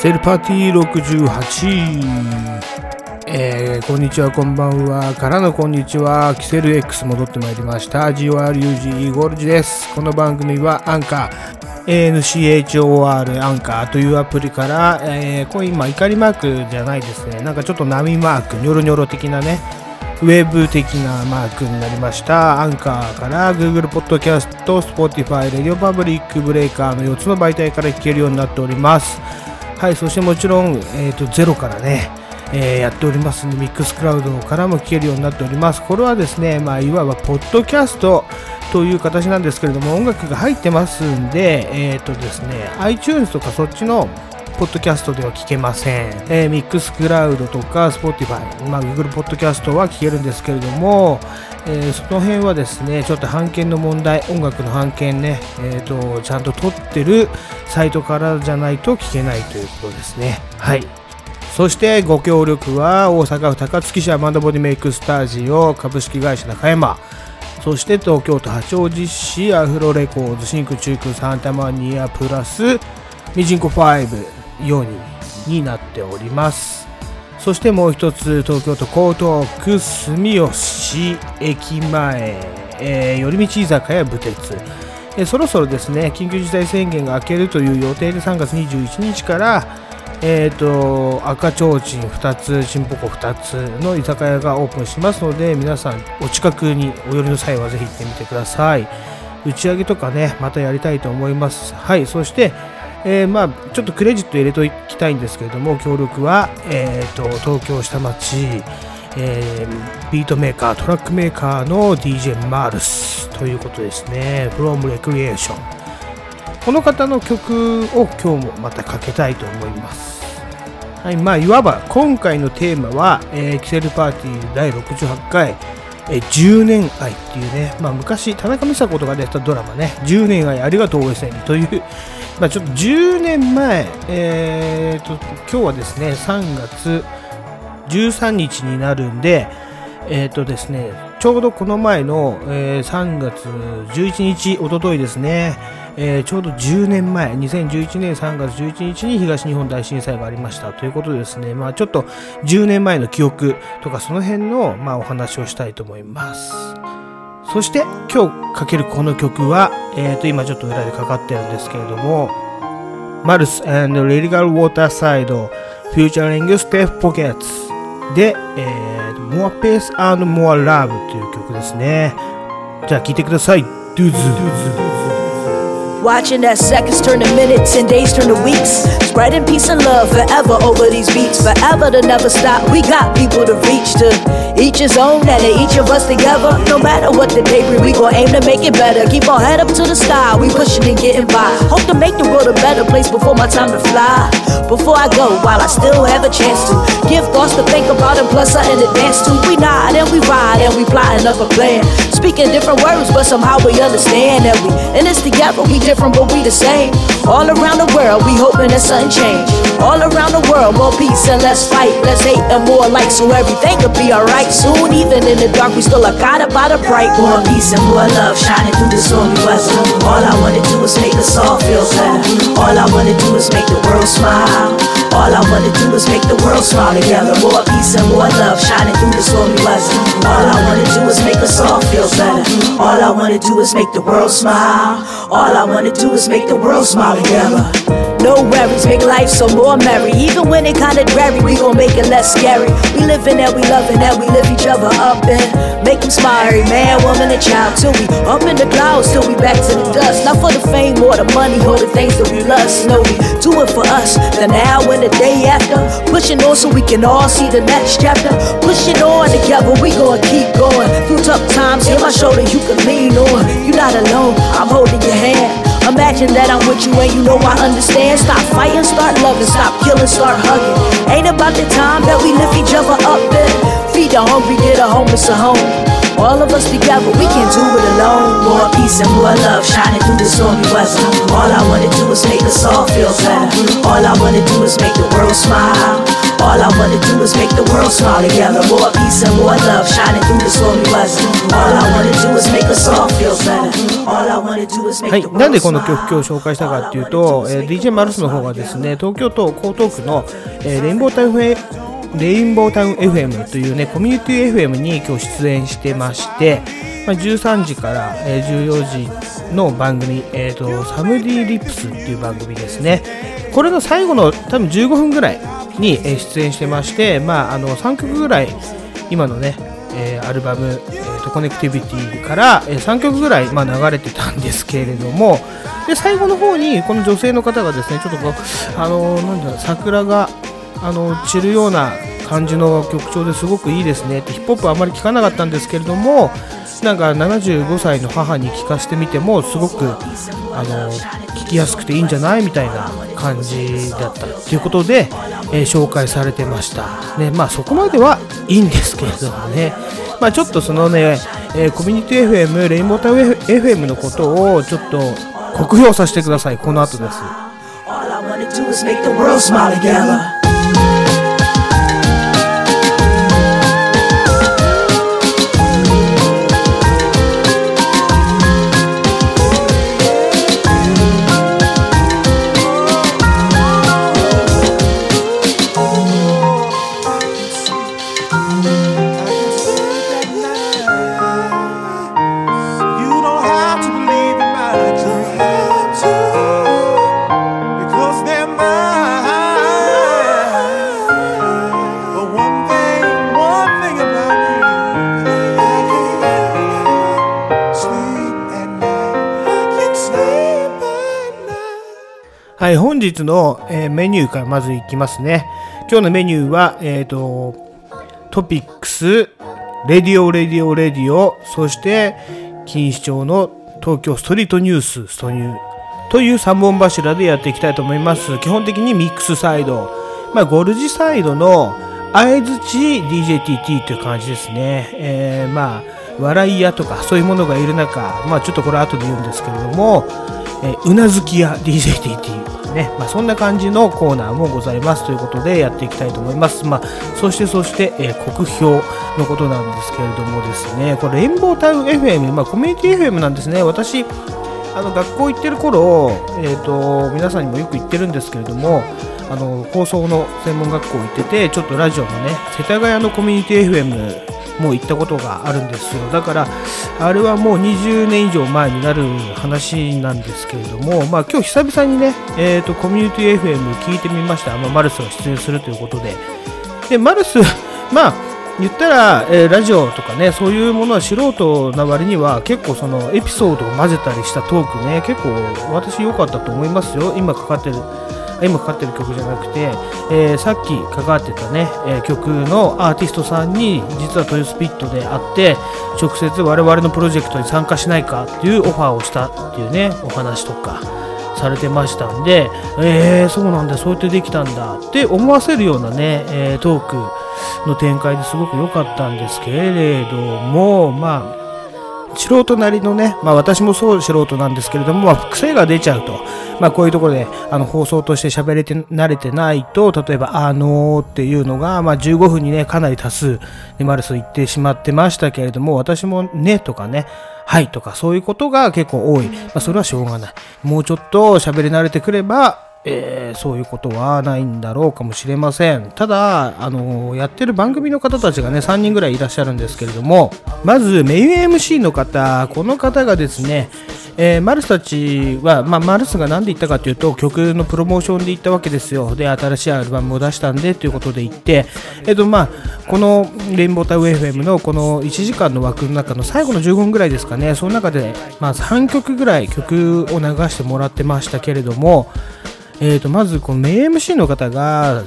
セルパーティー68えー、こんにちはこんばんは。からのこんにちは。キセル X 戻ってまいりました。GORUG ゴルジです。この番組はアンカー ANCHOR アンカーというアプリから、えー、今怒りマークじゃないですね。なんかちょっと波マークニョロニョロ的なね。ウェブ的なマークになりました。アンカーから Google Podcast、Spotify、Radio Public、Breaker の4つの媒体から聞けるようになっております。はい、そしてもちろん、えーと、ゼロからね、えー、やっておりますので、ミックスクラウドからも聞けるようになっております。これはですね、まあ、いわばポッドキャストという形なんですけれども、音楽が入ってますんで、えっ、ー、とですね、iTunes とかそっちのポッドキャストでは聞けません。えー、ミックスクラウドとか Spotify、まあ、Google ポッドキャストは聞けるんですけれども、えー、その辺はですね、ちょっと版権の問題、音楽の版権ね、えーと、ちゃんと取ってるサイトからじゃないと聞けないということですね。はい。そしてご協力は大阪府高槻市アマンドボディメイクスタジオ株式会社中山そして東京都八王子市アフロレコーズシンク中空サンタマニアプラスミジンコ5 4人になっております。そしてもう一つ東京都江東区住吉駅前、えー、寄り道居酒屋武鉄。えそろそろですね緊急事態宣言が明けるという予定で3月21日からえーと、赤ちょうちん2つ、ちんぽこ2つの居酒屋がオープンしますので皆さんお近くにお寄りの際はぜひ行ってみてください。打ち上げとかねまたやりたいと思います。はいそしてえー、まあ、ちょっとクレジット入れときたいんですけれども、協力は、えーと、東京下町、えー、ビートメーカー、トラックメーカーの DJ マールスということですね。From Recreation。この方の曲を今日もまたかけたいと思います。はい、まあ、いわば今回のテーマは、えー、キセルパーティー第68回、え10年愛っていうね、まあ、昔、田中美佐子とかでやったドラマね、10年愛ありがとうおえせにという、まあ、ちょっと10年前、えーと、今日はですね、3月13日になるんで、え、ー、とですね、ちょうどこの前の、えー、3月11日、おとといですね、えー、ちょうど10年前、2011年3月11日に東日本大震災がありましたということでですね、まあ、ちょっと10年前の記憶とかその辺の、まあ、お話をしたいと思います。そして今日かけるこの曲は、えっ、と、今ちょっと裏でかかってるんですけれども、マルスリリガルウォーターサイド、フューチャーリングステーフポケッツで、えーと、more peace and more love という曲ですね。じゃあ聴いてください。ドゥズ。Watching that seconds turn to minutes and days turn to weeks. Spreading peace and love forever over these beats. Forever to never stop. We got people to reach to. Each his own and each of us together. No matter what the day we gon' aim to make it better. Keep our head up to the sky. We pushing and getting by. Hope to make the world a better place before my time to fly. Before I go, while I still have a chance to give thoughts to think about and plus something to dance to. We nod and we ride and we plotting up a plan. Speaking different words, but somehow we understand that we in this together. We different, but we the same. All around the world, we hoping that something change. All around the world, more peace and less fight, less hate and more light, so everything will be alright. Soon, even in the dark, we still are guided by the bright. More peace and more love shining through the stormy weather. All I wanna do is make us all feel better. All I wanna do is make the world smile. All I wanna do is make the world smile together. More peace and more love shining through the stormy weather. All I wanna do is make us all feel better. All I wanna do is make the world smile. All I wanna do is make the world smile together. No worries, make life so more merry. Even when it kinda dreary, we gon' make it less scary. We living and we loving and we lift each other up and make them smile. Man, woman, and child till we up in the clouds, till we back to the dust. Not for the fame or the money or the things that we lust. No, we do it for us. The now and the day after. Pushing on so we can all see the next chapter. Pushing on together, we gon' keep going. Through tough times, hear my shoulder, you can lean on. You're not alone, I'm holding your hand. Imagine that I'm with you and you know I understand. Stop fighting, start loving, stop killing, start hugging. Ain't about the time that we lift each other up and feed the hungry, get a homeless a home. All of us together, we can't do it alone. More peace and more love shining through the stormy weather. All I wanna do is make us all feel better. All I wanna do is make the world smile. All I wanna do is make the world smile together. More peace and more love shining through the stormy weather. All I wanna do is make us all feel better. All I はい、なんでこの曲今日紹介したかっていうと、えー、DJ マルスの方がですね東京都江東区の、えー、レインボータウンレインボータウン FM というねコミュニティ FM に今日出演してまして、まあ、13時から、14時の番組、えーと、サムディリップスっていう番組ですね。これの最後の多分15分ぐらいに、出演してまして、まあ、あの3曲ぐらい今のね、えー、アルバム、えーと、 Connectivity から、えー、3曲ぐらい、まあ、流れてたんですけれどもで最後の方にこの女性の方がですねちょっとこうあのー、なんだろう桜があの散るような感じの曲調ですごくいいですね。ってヒップホップはあまり聞かなかったんですけれどもなんか75歳の母に聞かせてみてもすごくあの聞きやすくていいんじゃないみたいな感じだったということで、えー、紹介されてました、ねまあ、そこまではいいんですけれどもね、まあ、ちょっとそのね、えー、コミュニティ FM レインボータウン FM のことをちょっと酷評させてください。この後です。本日の、え、メニューからまずいきますね。今日のメニューは、えっ、ー、と、トピックス、 Radio、Radio、Radio、そして、錦糸町の東京ストリートニュース、ストニューという3本柱でやっていきたいと思います。基本的にミックスサイド、まあ、ゴルジサイドの相づち DJTT という感じですね。えー、まあ、笑い屋とかそういうものがいる中、まあ、ちょっとこれ後で言うんですけれども、えー、うなずき屋 DJTT ね、まあ、そんな感じのコーナーもございますということでやっていきたいと思います。まあ、そしてそして、えー、国評のことなんですけれどもですね、これレインボータウン FM、まあ、コミュニティ FM なんですね。私、あの学校行ってる頃、えーと、皆さんにもよく言ってるんですけれども、あの放送の専門学校行ってて、ちょっとラジオのね、世田谷のコミュニティ FM もう行ったことがあるんですよ。だからあれはもう20年以上前になる話なんですけれども、まあ、今日久々にね、えーと、コミュニティ FM 聞いてみました、まあ、マルスが出演するということで。でマルス まあ言ったら、えー、ラジオとかねそういうものは素人な割には結構そのエピソードを混ぜたりしたトークね結構私良かったと思いますよ。今かかってる今かかってる曲じゃなくて、えー、さっき関わってたね、えー、曲のアーティストさんに実はトヨスピットであって直接我々のプロジェクトに参加しないかっていうオファーをしたっていうねお話とかされてましたんでえー、そうなんだそうやってできたんだって思わせるようなね、え、トークの展開ですごく良かったんですけれどもまあ素人なりのね、まあ私もそう素人なんですけれども、まあ癖が出ちゃうと、まあこういうところであの放送として喋れて慣れてないと、例えばあのーっていうのが、まあ15分にね、かなり多数、ね、マルス言ってしまってましたけれども、私もねとかね、はいとかそういうことが結構多い。まあそれはしょうがない。もうちょっと喋り慣れてくれば、えー、そういうことはないんだろうかもしれません。ただ、あの、やってる番組の方たちがね、3人ぐらいいらっしゃるんですけれども、まず、メイン MC の方、この方がですね、えー、マルスたちは、まあ、マルスが何で言ったかというと、曲のプロモーションで言ったわけですよ。で、新しいアルバムを出したんで、ということで言って、えっ、と、まあ、このレインボータウン FM のこの1時間の枠の中の最後の15分ぐらいですかね、その中で、まあ、3曲ぐらい曲を流してもらってましたけれども、えー、とまずこのメイ MC の方が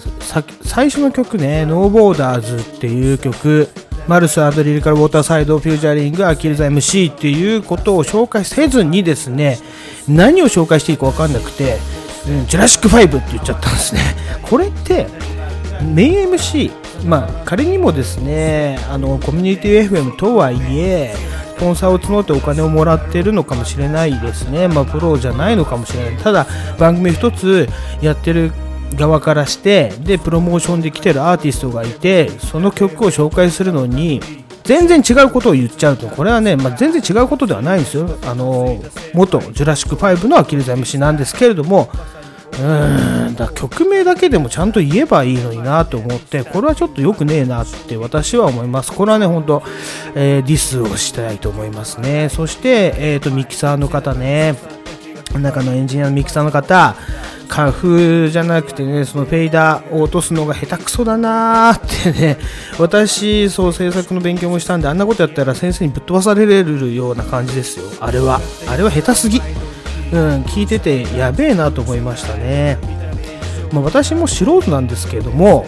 最初の曲ね「ノーボーダーズっていう曲マルスアドリリカルウォーターサイドフューチャリングアキルザ MC っていうことを紹介せずにですね何を紹介していいか分かんなくて、うん、ジュラシック5って言っちゃったんですね。これってメイ MC まあ仮にもですねあのコミュニティ FM とはいえポンサーを募ってお金をもらってるのかもしれないですね。まあ、プロじゃないのかもしれない。ただ、番組一つやってる側からして、で、プロモーションで来てるアーティストがいて、その曲を紹介するのに、全然違うことを言っちゃうとこれはね、まあ、全然違うことではないんですよあの元ジュラシック5のアキレザムシなんですけれどもうんだ曲名だけでもちゃんと言えばいいのになと思ってこれはちょっと良くねえなって私は思いますこれはね本当、えー、ディスをしたいと思いますねそして、えーと、ミキサーの方ね中のエンジニアのミキサーの方花粉じゃなくてね、そのフェイダーを落とすのが下手くそだなーってね、私、そう制作の勉強もしたんで、あんなことやったら先生にぶっ飛ばされるような感じですよ、あれは。あれは下手すぎ。うん、聞いててやべえなと思いましたね。まあ、私も素人なんですけども、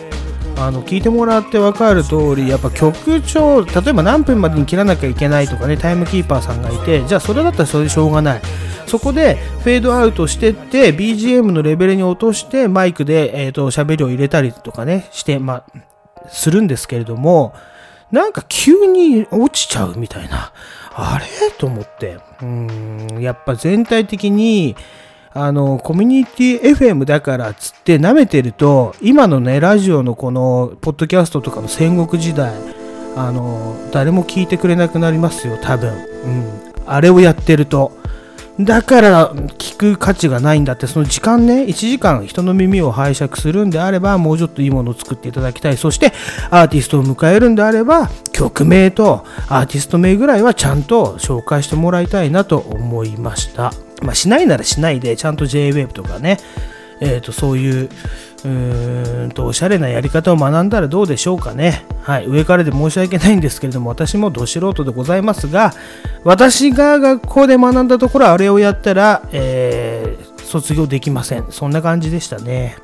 あの聞いてもらって分かる通りやっぱ曲調例えば何分までに切らなきゃいけないとかねタイムキーパーさんがいてじゃあそれだったらそれでしょうがないそこでフェードアウトしてって BGM のレベルに落としてマイクで、えーと、喋りを入れたりとかねして、まあ、するんですけれどもなんか急に落ちちゃうみたいなあれ？と思ってうんやっぱ全体的にあの、コミュニティ FM だからつって舐めてると、今のね、ラジオのこの、ポッドキャストとかの戦国時代、あの、誰も聞いてくれなくなりますよ、多分。うん。あれをやってると。だから聞く価値がないんだって、その時間ね、1時間人の耳を拝借するんであれば、もうちょっといいものを作っていただきたい。そして、アーティストを迎えるんであれば、曲名とアーティスト名ぐらいはちゃんと紹介してもらいたいなと思いました。まあ、しないならしないで、ちゃんと JWave とかね、えー、とそういううんとおしゃれなやり方を学んだらどうでしょうかね。はい、上からで申し訳ないんですけれども、私もど素人でございますが、私が学校で学んだところ、あれをやったら、えー、卒業できません。そんな感じでしたね。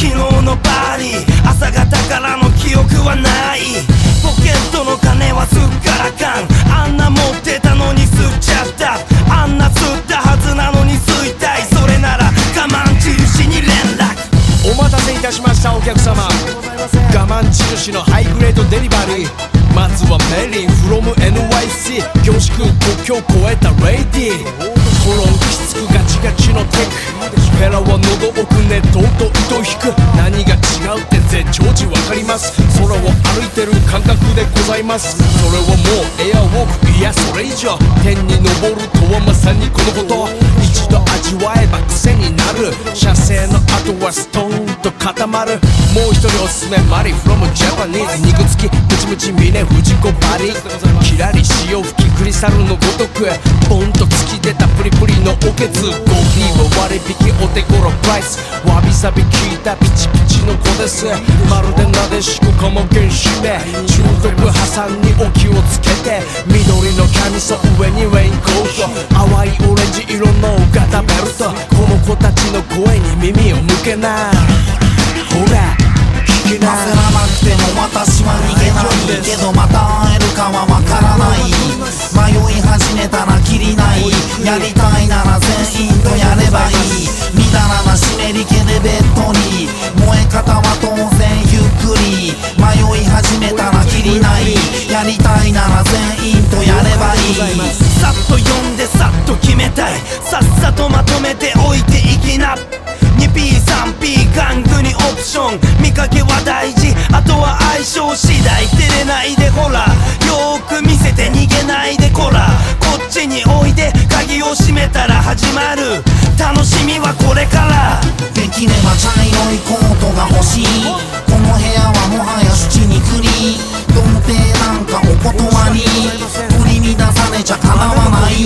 昨日のパーティー朝方からの記憶はない。ポケットの金はすっからかん。あんな持ってたのに吸っちゃった。あんな吸ったはずなのに吸いたい。それなら我慢印に連絡。お待たせいたしましたお客様。我慢印のハイグレードデリバリー。まずはメリー from NYC 恐縮国境を越えたレイディー。コロンきつくガチガチのテック。フェラは喉奥ねとうと糸引く。何が違うって絶頂時わかります。空を歩いてる感覚でございます。それはもうエアウォークいやそれ以上。天に昇るとはまさにこのこと。一度味わえば癖になる。射精の後はストーンと固まる。もう一人おすすめマリ from Japanese 肉付きムチムチ峰藤子バリキラリ潮吹きクリスタルのごとくボンと突き出たプリプリのおけつコーヒーは割引お手頃プライス。わびさび効いたピチピチの子です。まるでなでしこかも原始で中毒破産にお気をつけて緑のキャミソ上にレインコート。淡いオレンジ色の型ベルト。この子たちの声に耳を向けな。ほら聞けな。焦らなくても私は逃げない。けどまたやりたいなら全員とやればいい。みだらな湿り気でベッドに燃え方は当然ゆっくり迷い始めたらきりないやりたいなら全員とやればいい。さっと読んでさっと決めたい。さっさとまとめておいていきな。2P3P 玩具にオプション。見かけは大事。あとは相性次第照れないでほら。よーく見せて逃げないでこら。ちにおいで鍵を閉めたら始まる。楽しみはこれから。できれば茶色いコートが欲しい。この部屋はもはや七に栗童貞なんかお断り。取り乱されちゃかなわない。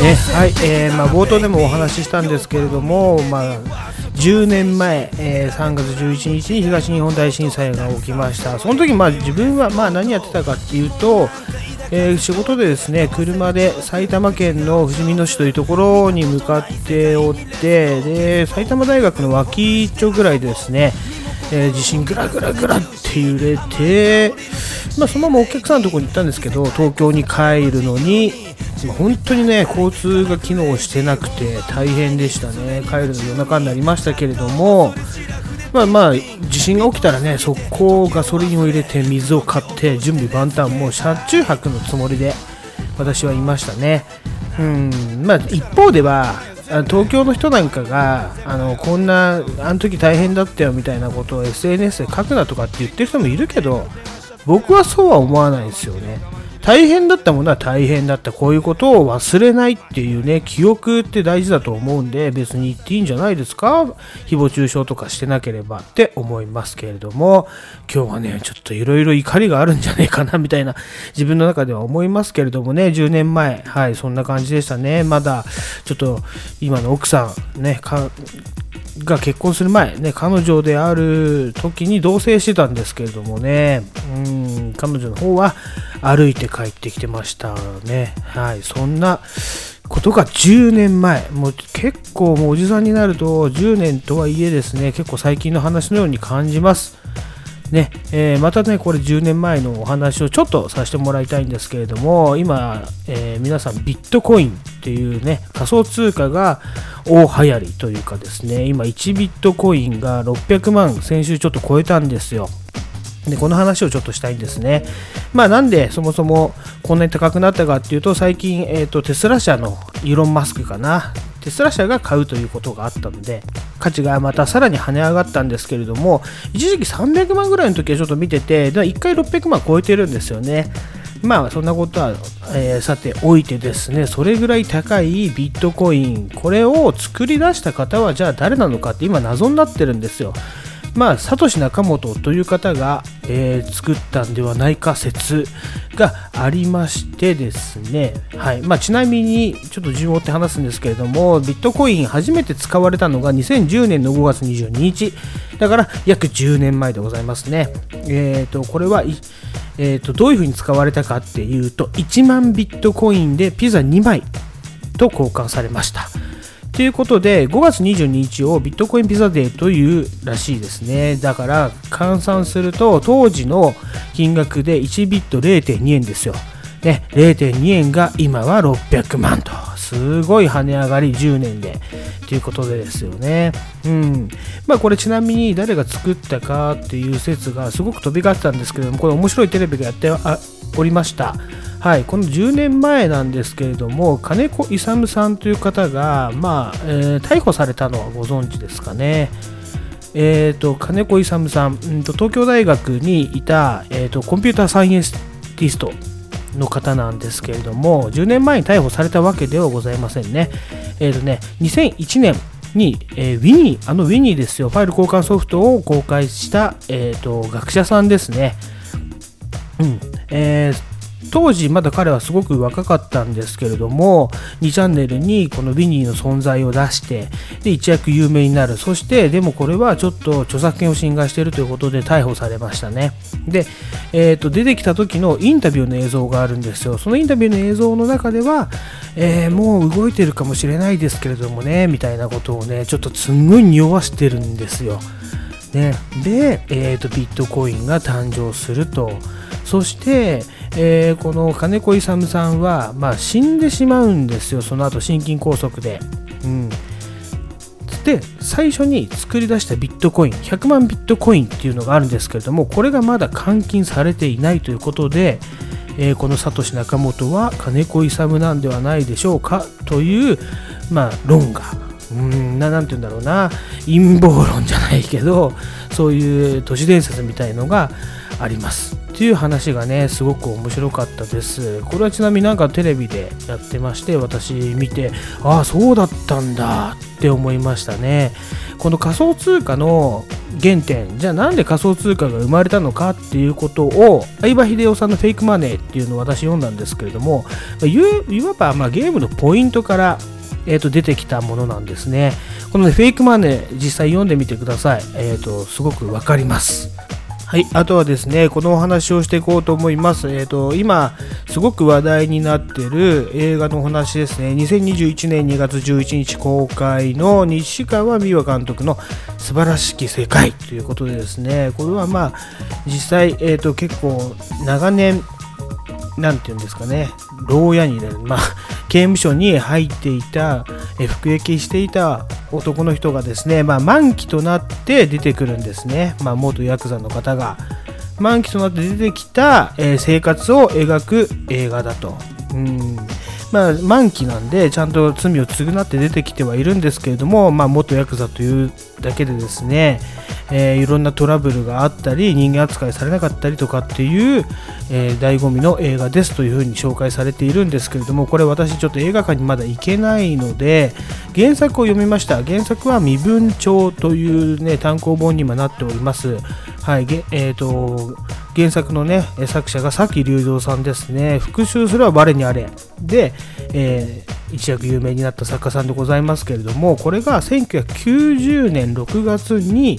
ねはいえーまあ、冒頭でもお話ししたんですけれども、まあ、10年前、えー、3月11日に東日本大震災が起きました。その時、まあ、自分はまあ何やってたかっていうと、えー、仕事でですね車で埼玉県のふじみ野市というところに向かっておってで埼玉大学の脇っちょぐらいでですね、えー、地震ぐらぐらぐらって揺れて、まあ、そのままお客さんのところに行ったんですけど東京に帰るのに本当にね交通が機能してなくて大変でしたね。帰るの夜中になりましたけれどもまあまあ地震が起きたらね速攻ガソリンを入れて水を買って準備万端もう車中泊のつもりで私はいましたね。うんまあ一方では東京の人なんかがあのこんなあの時大変だったよみたいなことを SNS で書くなとかって言ってる人もいるけど僕はそうは思わないですよね。大変だったものは大変だった。こういうことを忘れないっていうね記憶って大事だと思うんで別に言っていいんじゃないですか？誹謗中傷とかしてなければって思いますけれども。今日はねちょっといろいろ怒りがあるんじゃないかなみたいな自分の中では思いますけれどもね。10年前。はいそんな感じでしたね。まだちょっと今の奥さんねが結婚する前、ね、彼女である時に同棲してたんですけれどもね、うん、彼女の方は歩いて帰ってきてましたね。はい、そんなことが10年前、もう結構もうおじさんになると10年とはいえですね、結構最近の話のように感じます。ねえー、またね、これ10年前のお話をちょっとさせてもらいたいんですけれども、今、えー、皆さんビットコインっていうね、仮想通貨が大流行りというかですね、今1ビットコインが600万先週ちょっと超えたんですよ。で、この話をちょっとしたいんですね。まあなんでそもそもこんなに高くなったかっていうと、最近、えーと、テスラ社のイーロン・マスクかな、テスラ社が買うということがあったので、価値がまたさらに跳ね上がったんですけれども、一時期300万ぐらいの時はちょっと見てて、1回600万超えてるんですよね。まあそんなことは、えー、さておいてですね、それぐらい高いビットコイン、これを作り出した方はじゃあ誰なのかって今謎になってるんですよ。まあ、サトシ・ナカモトという方が、えー、作ったんではないか説がありましてですね、はいまあ、ちなみにちょっと順を追って話すんですけれども、ビットコイン初めて使われたのが2010年の5月22日、だから約10年前でございますね。えーと、これは、えーとどういうふうに使われたかっていうと、1万ビットコインでピザ2枚と交換されました。ということで、5月22日をビットコインピザデーというらしいですね。だから、換算すると、当時の金額で1ビット0.2円ですよ。ね、0.2円が今は600万と。すごい跳ね上がり10年で。ということでですよね。うん。まあこれちなみに誰が作ったかっていう説がすごく飛び交ってたんですけども、これ面白いテレビがやっておりました。はい、この10年前なんですけれども、金子勇さんという方が、まあえー、逮捕されたのはご存知ですかね。えーと、金子勇さん、うんと、東京大学にいた、えーと、コンピューターサイエンティストの方なんですけれども、10年前に逮捕されたわけではございませんね。えーとね、2001年に、えー、ウィニー、あのウィニーですよ、ファイル交換ソフトを公開した、えーと学者さんですね。うんえー当時まだ彼はすごく若かったんですけれども2チャンネルにこのウィニーの存在を出してで一躍有名になる。そしてでもこれはちょっと著作権を侵害しているということで逮捕されましたね。で、えー、と出てきた時のインタビューの映像があるんですよ。そのインタビューの映像の中では、えー、もう動いてるかもしれないですけれどもねみたいなことをねちょっとすんごい匂わしてるんですよ。ね、で、えーとビットコインが誕生すると。そして、えー、この金子勇さんは、まあ、死んでしまうんですよ、その後心筋梗塞で。うん、で、最初に作り出したビットコイン、100万ビットコインっていうのがあるんですけれども、これがまだ換金されていないということで、えー、このサトシ仲本は金子勇なんではないでしょうか？という、まあ、論がうんななんて言うんだろうな。陰謀論じゃないけどそういう都市伝説みたいのがありますっていう話がねすごく面白かったですこれはちなみになんかテレビでやってまして私見てああそうだったんだって思いましたねこの仮想通貨の原点じゃあなんで仮想通貨が生まれたのかっていうことを相葉秀夫さんのフェイクマネーっていうのを私読んだんですけれどもいわばまゲームのポイントからえ、と出てきたものなんですね。この、ね、フェイクマネー実際読んでみてください。えー、とすごくわかります。はい、あとはですね、このお話をしていこうと思います。えっ、ー、と、今、すごく話題になってる映画のお話ですね。2021年2月11日公開の西川美和監督の素晴らしき世界ということでですね、これはまあ、実際、えっ、ー、と、結構長年、なんていうんですかね、牢屋にいる、まあ、刑務所に入っていた、え服役していた男の人がですね、まあ、満期となって出てくるんですね、まあ、元ヤクザの方が。満期となって出てきた、え生活を描く映画だと。うん。まあ、満期なんでちゃんと罪を償って出てきてはいるんですけれども、まあ、元ヤクザというだけでですね、えー、いろんなトラブルがあったり人間扱いされなかったりとかっていう、えー、醍醐味の映画ですというふうに紹介されているんですけれどもこれ私ちょっと映画館にまだ行けないので原作を読みました。原作は身分帳というね単行本にもなっております。はいえーと原作のね作者が崎隆三さんですね。復讐すれば我にあれ。で、えー、一躍有名になった作家さんでございますけれどもこれが1990年6月に、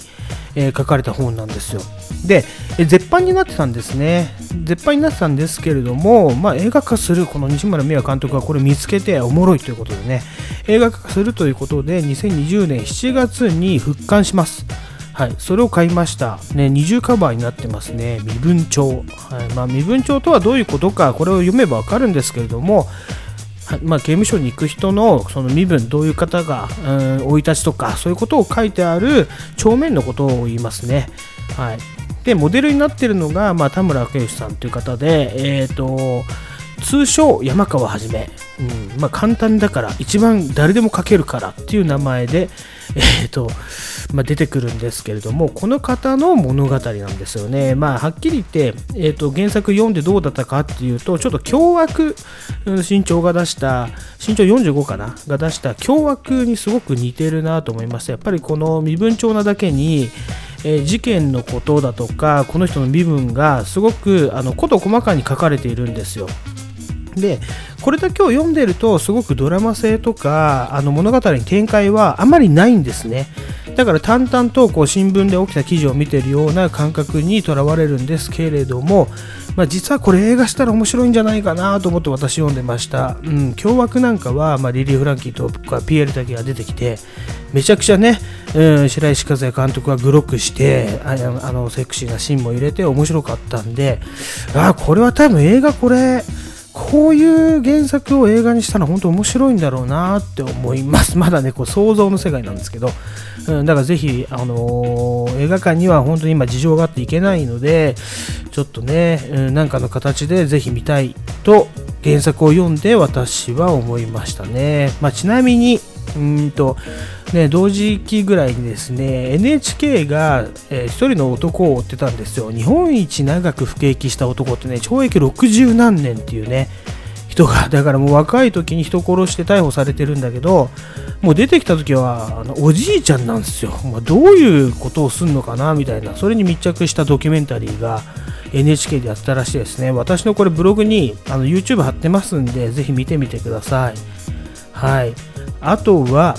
えー、書かれた本なんですよで、絶版になってたんですね絶版になってたんですけれども、まあ、映画化するこの西村美和監督がこれ見つけておもろいということでね映画化するということで2020年7月に復刊しますはい、それを買いました。ね、二重カバーになってますね。身分帳。はいまあ、身分帳とはどういうことか、これを読めばわかるんですけれども、まあ、刑務所に行く人のその身分、どういう方が生、い立ちとか、そういうことを書いてある帳面のことを言いますね。はい、で、モデルになっているのが、まあ、田村明義さんという方で、えっ、ー、と、通称山川はじめ、うん。まあ、簡単だから一番誰でも書けるからっていう名前で、えーとまあ、出てくるんですけれどもこの方の物語なんですよね、まあ、はっきり言って、えーと、原作読んでどうだったかっていうとちょっと凶悪身長が出した身長45かな？が出した凶悪にすごく似てるなと思いましたやっぱりこの身分帳なだけにえ、事件のことだとかこの人の身分がすごくあの事細かに書かれているんですよ。でこれだけを読んでるとすごくドラマ性とかあの物語に展開はあまりないんですね。だから淡々とこう新聞で起きた記事を見てるような感覚にとらわれるんですけれども、まあ、実はこれ映画したら面白いんじゃないかなと思って私読んでました、うん、凶悪なんかは、まあ、リリー・フランキーとかピエール滝が出てきてめちゃくちゃね、うん、白石和也監督がグロくしてあのセクシーなシーンも入れて面白かったんであこれは多分映画これこういう原作を映画にしたら本当面白いんだろうなって思います。まだね、こう想像の世界なんですけど、うん、だからぜひ、あのー、映画館には本当に今事情があっていけないので、ちょっとね、うん、なんかの形でぜひ見たいと原作を読んで私は思いましたね。まあ、ちなみに、うんと、ね、同時期ぐらいにですね NHK が、えー、一人の男を追ってたんですよ。日本一長く服役した男ってね懲役60何年っていうね人が だからもう若い時に人殺して逮捕されてるんだけどもう出てきた時はあのおじいちゃんなんですよ、まあ、どういうことをすんのかなみたいなそれに密着したドキュメンタリーが NHK でやってたらしいですね。私のこれブログにあの YouTube 貼ってますんでぜひ見てみてください。はい。あとは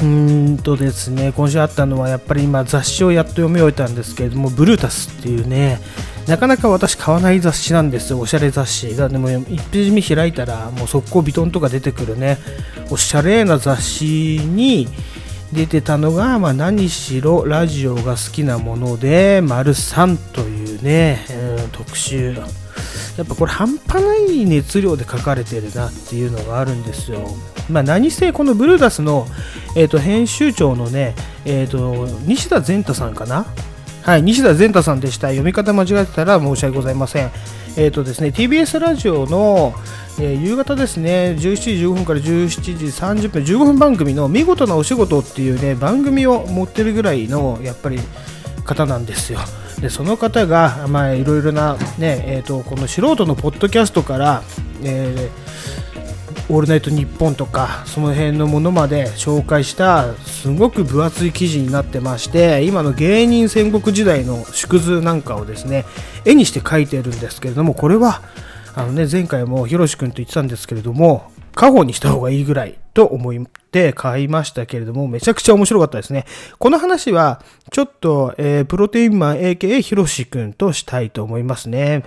うんとですね今週あったのはやっぱり今雑誌をやっと読み終えたんですけれどもブルータスっていうねなかなか私買わない雑誌なんですよおしゃれ雑誌がでも1ページ目開いたらもう速攻ビトンとか出てくるねおしゃれな雑誌に出てたのが、まあ、何しろラジオが好きなもので「丸3」というね、うん、特集やっぱこれ半端ない熱量で書かれてるなっていうのがあるんですよ。まあ、何せこのブルーダスの、えー、と編集長のね、えー、と西田善太さんかな？はい、西田善太さんでした。読み方間違えてたら申し訳ございません。え、ー、とですね、TBS ラジオの、えー、夕方ですね、17時15分から17時30分、15分番組の見事なお仕事っていうね、番組を持ってるぐらいの、やっぱり方なんですよ。でその方が、いろいろな、ねえーと、この素人のポッドキャストから、えー、オールナイトニッポンとかその辺のものまで紹介したすごく分厚い記事になってまして今の芸人戦国時代の縮図なんかをですね絵にして描いてるんですけれどもこれはあの、ね、前回もひろし君と言ってたんですけれども過去にした方がいいぐらいと思って買いましたけれども、めちゃくちゃ面白かったですね。この話は、ちょっと、えー、プロテインマン AKA ひろしくんとしたいと思いますね。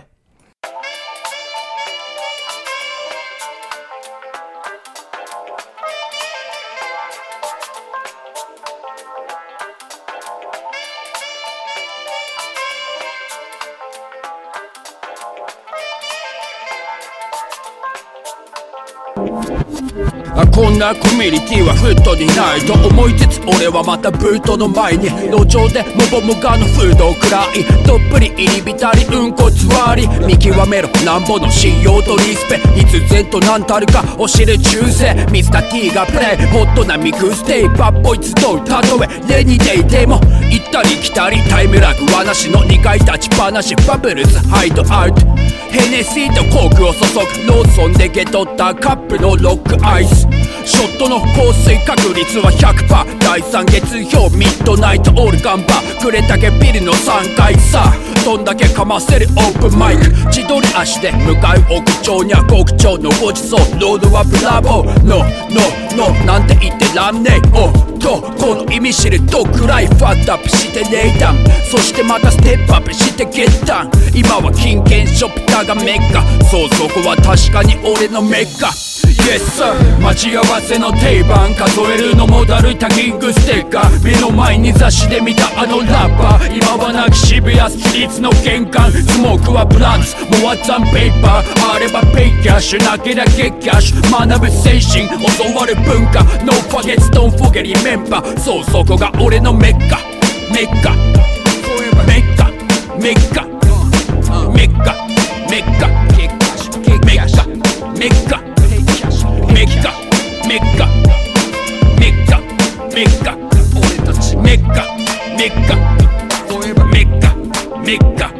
なコミュニティはフットにないと思いつつ俺はまたブートの前に路上でモボモガのフードを食らいどっぷり入り浸りうんこつわり見極めろなんぼの信用とリスペ必然と何たるか教える忠誠ミスター T がプレイホットなミクステイバッボイ集うたとえレニデイでも行ったり来たりタイムラグはなしの2階立ち話バブルズハイドアウトヘネシーとコークを注ぐローソンで受け取ったカップのロックアイス。ショットの降水確率は100%第3月曜ミッドナイトオールガンバー。くれたけビルの3階さ。どんだけかませるオープンマイク千鳥足で向かう屋上には極長のごちそう。ロードはブラボー。ノーノーノーなんて言ってらんねえ。とこの意味知るどくらいファットアップしてネイダンそしてまたステップアップしてゲッタン。今は金券ショップだがメッカ。そうそこは確かに俺のメッカ。Yes sir. 待ち合わせの定番数えるのもだるいタギングステッカー。目の前に雑誌で見たあのラッパー。今はなき渋谷ス。トリートの玄関。スモークはブランツ。もワッツァンペーパー。あればペイキャッシュなけりゃゲキャッシュ。学ぶ精神。教わる文化 No forgets don't forget remember そうそこが俺のメッカ。メッカ。メッカ。メッカ。メッカ。メッカ。メッカ。メッカ。メッカ。メッカメッカメッカメッカ俺たちメッカメッカメッカメッカ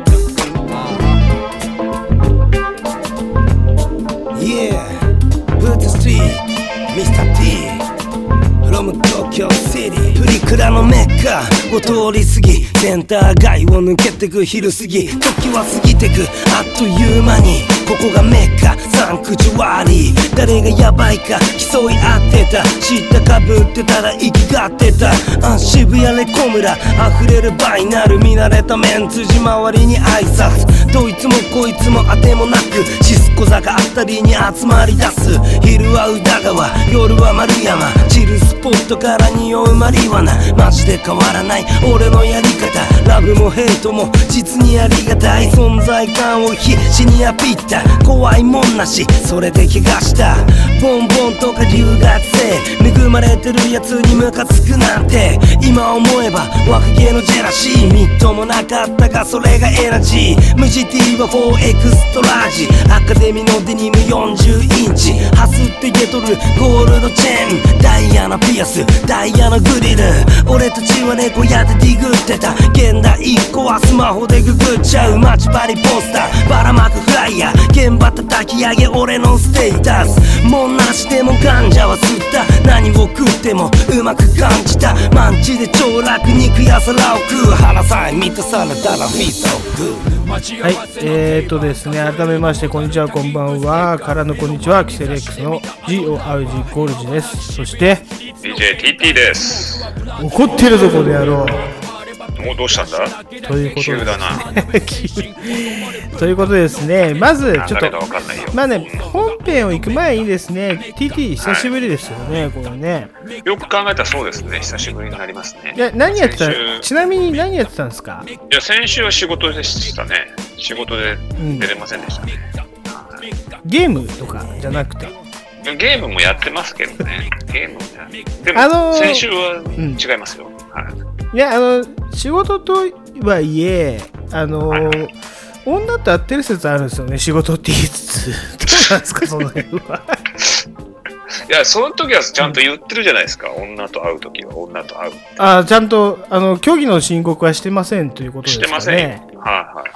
蔵のメッカを通り過ぎセンター街を抜けてく昼過ぎ。時は過ぎてく。あっという間にここがメッカサンクチュアリー誰がヤバいか競い合ってた。知ったかぶってたら生きがってた。あ渋谷レコ村溢れるバイナル見慣れたメンツ地周りに挨拶。どいつもこいつもあてもなくシスコ坂あたりに集まり出す。昼は宇田川夜は丸山。チルスポットから匂うマリワナマジで変わらない。俺のやり方。ラブもヘイトも実にありがたい存在感を必死にアピった。怖いもんなし。それで怪我した。ボンボンとか留学生。恵まれてるやつにムカつくなんて。今思えば若気のジェラシー。みっともなかったがそれがエナジー。無地 T は4エクストラージ。アカデミーのデニム40インチ。ハスってゲトルゴールドチェーン。ダイヤのピアス。ダイヤのグリル。俺たちは猫屋でディグってた。現代1個はスマホでググっちゃう。待ち針ポスター。ばらまくフライヤー。現場叩き上げ。俺のステータス。もんなしでもガンジャは吸った。何を食ってもうまく感じた。マンチで超楽肉や皿を食う。腹さえ満たされたらフィースを食う。はい、えー、っとですね、改めまして、こんにちは、こんばんは、からのこんにちは、キセレックスの GORG ゴールジです。そして、DJTT です。怒ってるぞ、この野郎。もうどうしたんだ？ということで急だな。急 ということでですね、まず、ちょっと。まあね、本編を行く前にですね、TT 久しぶりですよね、これね。よく考えたらそうですね。久しぶりになりますね。いや、何やってた？ちなみに何やってたんですか？いや、先週は仕事でしたね。仕事で出れませんでしたね。ゲームとかじゃなくて？ゲームもやってますけどね。ゲームもやでも、あのー先週はん違いますよ。はい。いや、あの、仕事とはいえ、あの、はいはい女と会ってる説あるんですよね、仕事って言いつつ。どうなんですか、その辺は。いや、その時はちゃんと言ってるじゃないですか。女と会う時は女と会う。あちゃんと、あの、虚偽の申告はしてませんということですかね。してませんよ。はいはいはい。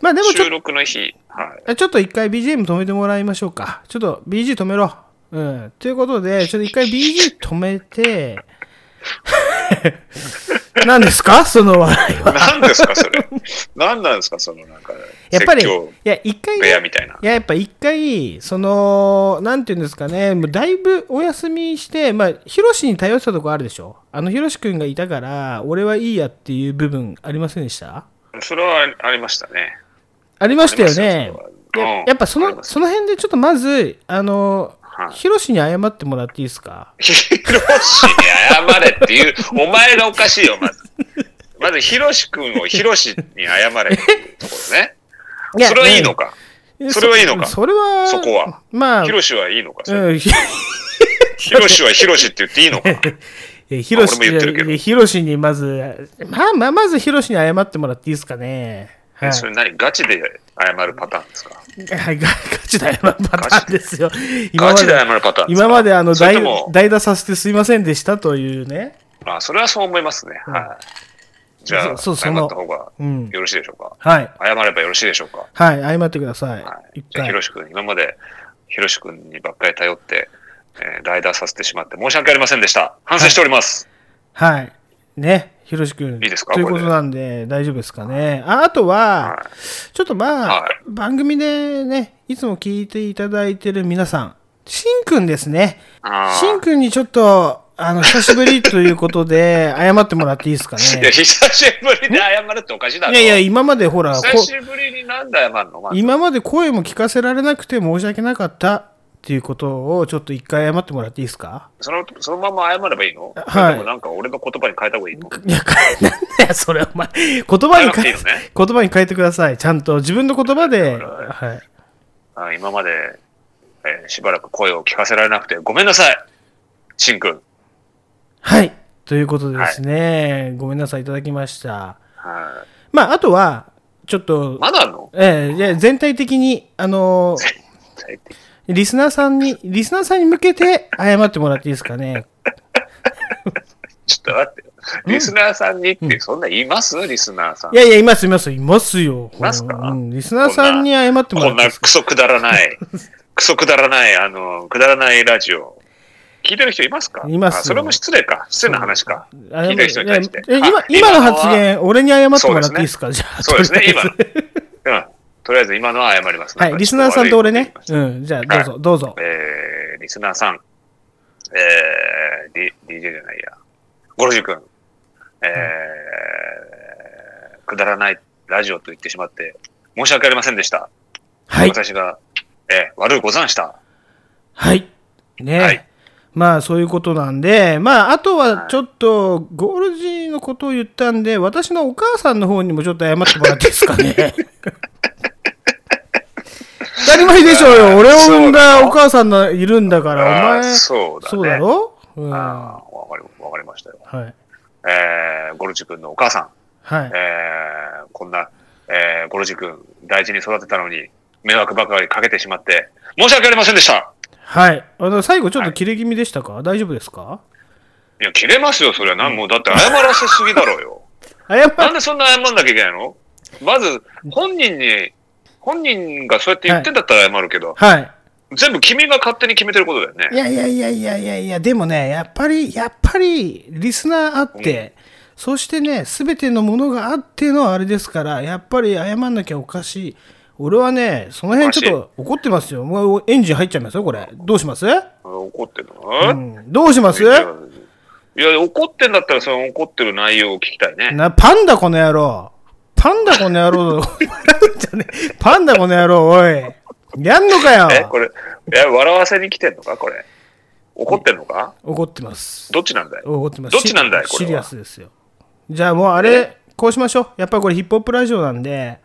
まあでも収録の日。はい。ちょっと一回 BGM 止めてもらいましょうか。ちょっと BG 止めろ。うん。ということで、ちょっと一回 BG 止めて、何ですか？その笑いは。何ですか、それ？何なんですか、そのなんか、やっぱり、いや、一回ね、部屋みたいな。いや、やっぱ一回、その、なんていうんですかね、もうだいぶお休みして、まあ、ヒロシに頼ってたとこあるでしょ？あのヒロシ君がいたから、俺はいいやっていう部分ありませんでした？それはありましたね。ありましたよねやうんやっぱその、その辺でちょっとまず、あの、はいヒロシに謝ってもらっていいですか？ヒロシに謝れっていう、お前がおかしいよ、まず。まず、ヒロシ君をヒロシに謝れっていうところね。それはいいのか？えそれはいいのか？それは、そこは。まあ、ヒロシはいいのか？ヒロシはヒロシって言っていいのか？えヒロシ、俺も言ってるけどいやヒロシにまず、まあまあ、まずヒロシに謝ってもらっていいですかね？はい。それ何？ガチで謝るパターンですか？はい、ガガチで謝るパターンですよ。今まガチで謝で、るパターンですか？今まであの代代打させてすいませんでしたというね。あ、それはそう思いますね。はい。じゃあ、謝そうそのった方がうん。よろしいでしょうか？はい。謝ればよろしいでしょうか？はい、謝ってください。はい。一じゃあ、ひ回ろ。し君、今まで、ひろし君にばっかり頼って、えー、代打させてしまって申し訳ありませんでした。反省しております。はい。ね、ひろし君。いいですかということなんで、大丈夫ですかね。ああとは、はいちょっとまあ、はい番組でね、いつも聞いていただいてる皆さん、しんくんですね。しんくんにちょっと、あの、久しぶりということで、謝ってもらっていいですかいや、ね。久しぶりに謝るっておかしいだろ。いやいや、今までほら、こ久しぶりになんで謝るの今まで声も聞かせられなくて申し訳なかったっていうことをちょっと一回謝ってもらっていいですか？そのそのまま謝ればいいの？はいそれともなんか俺の言葉に変えた方がいいの？いや、なんだよ、それ、お前。言葉に変え変えなくていいのね言葉に変えてください。ちゃんと自分の言葉で。はい。あ今まで、えーしばらく声を聞かせられなくてごめんなさい。しんくん。はい。ということでですね、ごめんなさい、いただきました。はいまあ、あとは、ちょっと、まだあんの？ええいや全体的に、あのーリスナーさんに、リスナーさんに向けて謝ってもらっていいですかね？ちょっと待ってよ。リスナーさんにってそんな言います？リスナーさんい。やいや、います、います、いますよ。いますか？うんリスナーさんに謝ってもらこんないっていですか？クソくだらない、クソくだらない、あの、くだらないラジオ。聞いてる人いますか？いますよあそれも失礼か。失礼な話か。あ聞いてる人に対して。え今あ今のは発言、俺に謝ってもらっていいですか？じゃあ。そうですね、今。うん。とりあえず今のは謝ります。はい、リスナーさんと俺ね。うん、じゃあ、どうぞ、どうぞ。えー、リスナーさん、えー、D、DJ じゃないや、ゴロジ君、えー、くだらないラジオと言ってしまって、申し訳ありませんでした。はい。私が、えー、悪いござんした。はい。ね、はいまあ、そういうことなんで、まあ、あとはちょっと、ゴールジのことを言ったんで、私のお母さんの方にもちょっと謝ってもらっていいですかね。当たり前でしょうよ。俺を産んだお母さんがいるんだから、お前、そうだね。そうだろ？うん。わかり、わかりましたよ。い。えー、ゴルジ君のお母さん、はい。えー、こんな、えー、ゴルジ君大事に育てたのに、迷惑ばかりかけてしまって、申し訳ありませんでした。はい。あの、最後ちょっと切れ気味でしたか、大丈夫ですか？いや、切れますよ、それは。なんもう、だって謝らせすぎだろうよ。謝なんでそんな謝んなきゃいけないの？まず、本人に、本人がそうやって言ってんだったら謝るけど、はい。全部君が勝手に決めてることだよね。いやいやいやいやいやいや、でもね、やっぱり、やっぱり、リスナーあって、そしてね、すべてのものがあってのあれですから、やっぱり謝んなきゃおかしい。俺はね、その辺ちょっと怒ってますよ。もうエンジン入っちゃいますよ、これ。どうします、怒ってんの、うん、どうします？いや、いや怒ってんだったら、その怒ってる内容を聞きたいね。なパンダこの野郎。パンダこの野郎。パンダこの野郎、おい。やんのかえ、よ。これ、え、笑わせに来てんのか？これ。怒ってんのか？怒ってます。どっちなんだい？怒ってます。どっちなんだい？これはシシリアスですよ。じゃあもうあれ、こうしましょう。やっぱりこれヒップホップラジオなんで、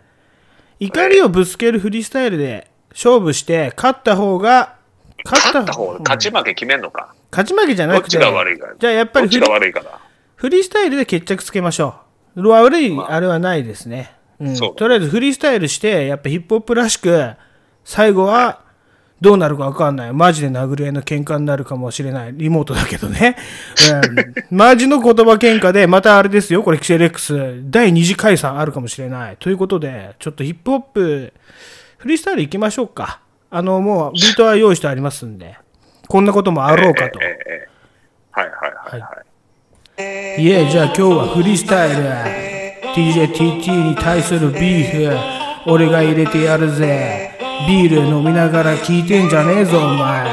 怒りをぶつけるフリースタイルで勝負して、勝った方が、勝った方、うん勝ち負け決めんのか？勝ち負けじゃなくて、どっちが悪いか。じゃあやっぱり。フリースタイルで決着つけましょう。悪い、あれはないですね。うんとりあえずフリースタイルして、やっぱヒップホップらしく、最後はどうなるか分かんない。マジで殴り合いの喧嘩になるかもしれない。リモートだけどね。うん、マジの言葉喧嘩で、またあれですよ。これ、キセレックス、第2次解散あるかもしれない。ということで、ちょっとヒップホップ、フリースタイル行きましょうか。あの、もうビートは用意してありますんで、こんなこともあろうかと。ええええはいはいはいはい。いいえ、じゃあ今日はフリースタイル DJTT に対するビーフ俺が入れてやるぜ。ビール飲みながら聞いてんじゃねえぞお前。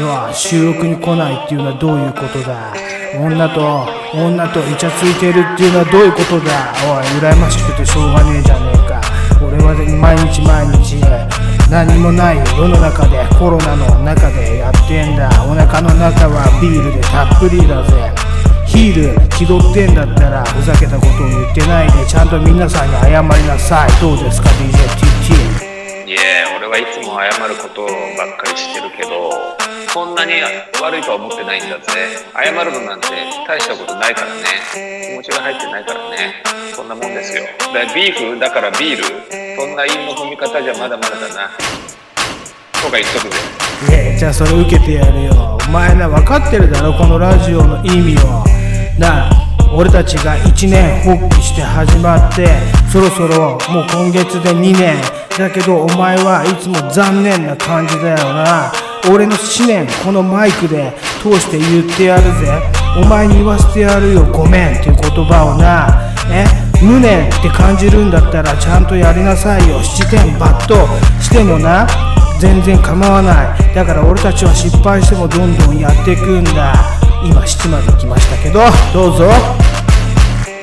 要は収録に来ないっていうのはどういうことだ。女と女とイチャついてるっていうのはどういうことだ。おい羨ましくてしょうがねえじゃねえか。俺は毎日毎日何もない世の中でコロナの中でやってんだ。お腹の中はビールでたっぷりだぜ。ヒール気取ってんだったらふざけたことを言ってないでちゃんと皆さんに謝りなさい。どうですか DJTT いえ、俺はいつも謝ることばっかりしてるけどそんなに悪いとは思ってないんだぜ。謝るのなんて大したことないからね。気持ちが入ってないからね。そんなもんですよ。だビーフだからビール。そんな韻の踏み方じゃまだまだだな。とか言っとくぜ。いやじゃあそれ受けてやるよ。お前な分かってるだろこのラジオの意味を。な俺たちが1年放棄して始まってそろそろもう今月で2年。だけどお前はいつも残念な感じだよな。俺の思念このマイクで通して言ってやるぜ。お前に言わせてやるよごめん。っていう言葉をな。え無念って感じるんだったらちゃんとやりなさいよ。七点抜刀してもな。全然構わない。だから俺たちは失敗してもどんどんやっていくんだ。今7まで来ましたけどどうぞ。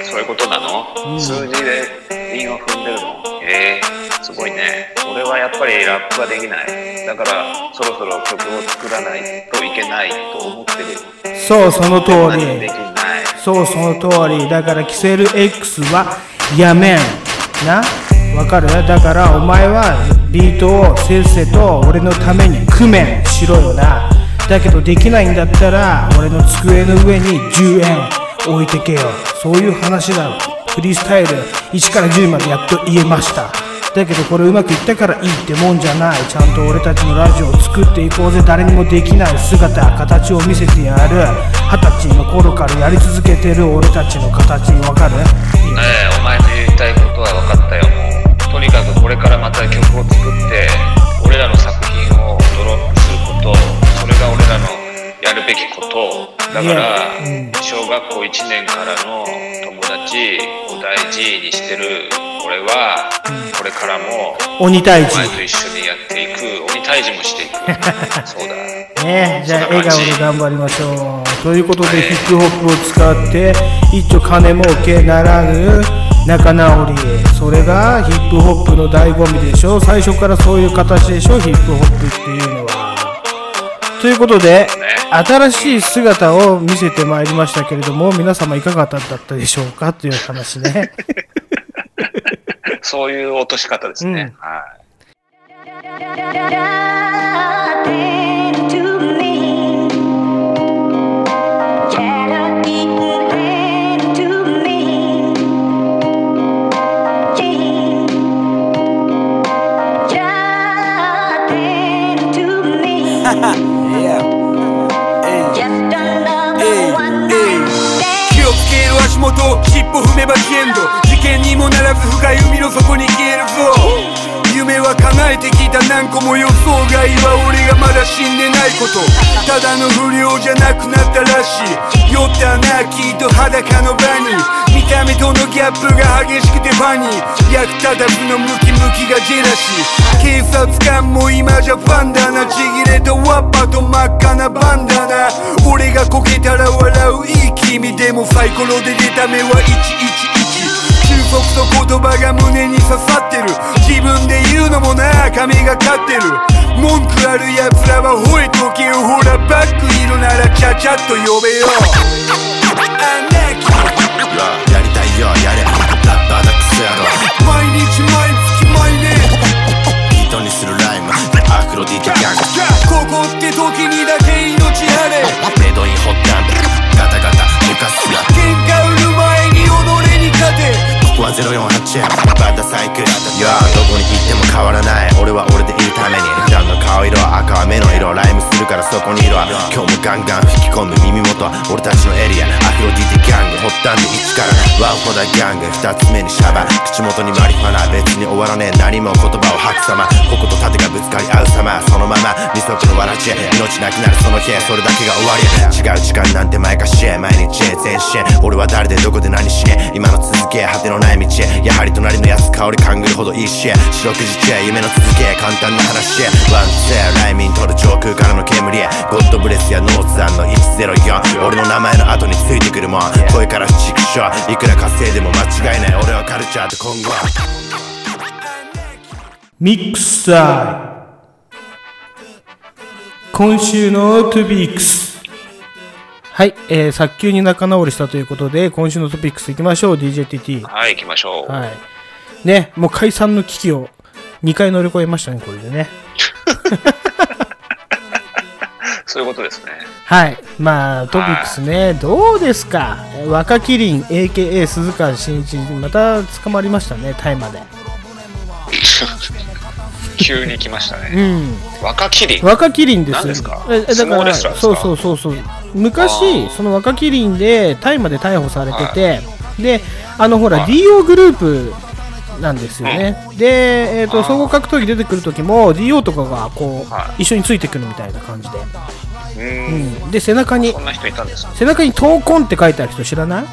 そういうことなの、数字で韻を踏んでるの？えー、すごいね。俺はやっぱりラップができない。だからそろそろ曲を作らないといけないと思ってる。そうその通り。できない。そうその通り。だからキセル X はやめん。な？わかる？だからお前はビートをせっせと俺のために工面しろよな。だけどできないんだったら俺の机の上に10円置いてけよ。そういう話だろ。フリースタイル1から10までやっと言えました。だけどこれうまくいったからいいってもんじゃない。ちゃんと俺たちのラジオを作っていこうぜ。誰にもできない。姿形を見せてやる。二十歳の頃からやり続けてる俺たちの形。にわかる？ねえお前の言いたいことは分かったよ。これからまた曲を作って俺らの作品をドロップすることそれが俺らのやるべきこと。だから、小学校1年からの友達を大事にしてる俺は、これからも鬼退治。お前と一緒にやっていく。鬼退治もしていく。そうだ。ねじゃあ笑顔で頑張りましょう。ということでヒップホップを使って一丁金儲けならぬ仲直りそれがヒップホップの醍醐味でしょ。最初からそういう形でしょ。ヒップホップっていうのは。ということで新しい姿を見せてまいりましたけれども皆様いかがだったでしょうか？という話ね。そういう落とし方ですね、うん。はいと尻尾踏めば危険度事件にもならず深い海の底に消えるぞ。夢は叶えてきた何個も予想外は俺がまだ死んでないことただの不良じゃなくなったらしい。酔ったなきっと裸の場に見た目とのギャップが激しくてファニー。役立たずのムキムキがジェラシー。警察官も今じゃファンだなちぎれたワッパと真っ赤な。バンダナ俺がこけたら笑う。いい君でもサイコロで出た目は111中足と言葉が胸に刺さってる。自分で言うのもな神がかってる。文句ある奴らは吠えとけよ。ほらバックいるならちゃちゃっと呼べよ。アナキやりたいよやれラッパーだクソ野郎毎日毎月毎年。ビートにするライムアフロディートギャングここって時にだけ命張れ。メイドインホッタンガタガタ抜かすやは048バッタサイクルいやどこに行っても変わらない。俺は俺でいるために。普段の顔色赤は目の色ライムするからそこにいろ。今日もガンガン吹き込む耳元。俺たちのエリア。アフロディティギャング発端で1から。ワンフォダギャング。二つ目にシャバ口元にマリファナ別に終わらねえ。何も言葉を吐く様。矛と盾がぶつかり合う様。そのまま。二足のわらじ命なくなるその日それだけが終わり。違う時間なんて前かし毎日全身俺は誰でどこで何しね今の続け。果てのない道やはり隣のやつ香り勘ぐるほどいいし四六時中夢の続け。簡単な話ワンツーライミン取る上空からの煙ゴッドブレスやノーツアンの104俺の名前の後についてくるもん。声から畜生。いくら稼いでも間違いない。俺はカルチャーと今後ミックスタイ。今週のトゥピックス。はい、えー、早急に仲直りしたということで今週のトピックスいきましょう DJTT はい行きましょう、はい。ねもう解散の危機を2回乗り越えましたね、これでね。そういうことですね。はい。まあ、トピックスね、どうですか？若麒麟、AKA 鈴川真一、また捕まりましたね、大麻で。急に来ましたうね。ん。若麒麟？若麒麟です何ですか？えだからそうそうそうそう昔その若麒麟で大麻で逮捕されてて、であのほら、はい DO グループなんですよね、で、えー、と総合格闘技出てくる時も DO とかがこう、は一緒についてくるみたいな感じで、うん。ん、で背中に背中に「闘魂」って書いてある人知らない？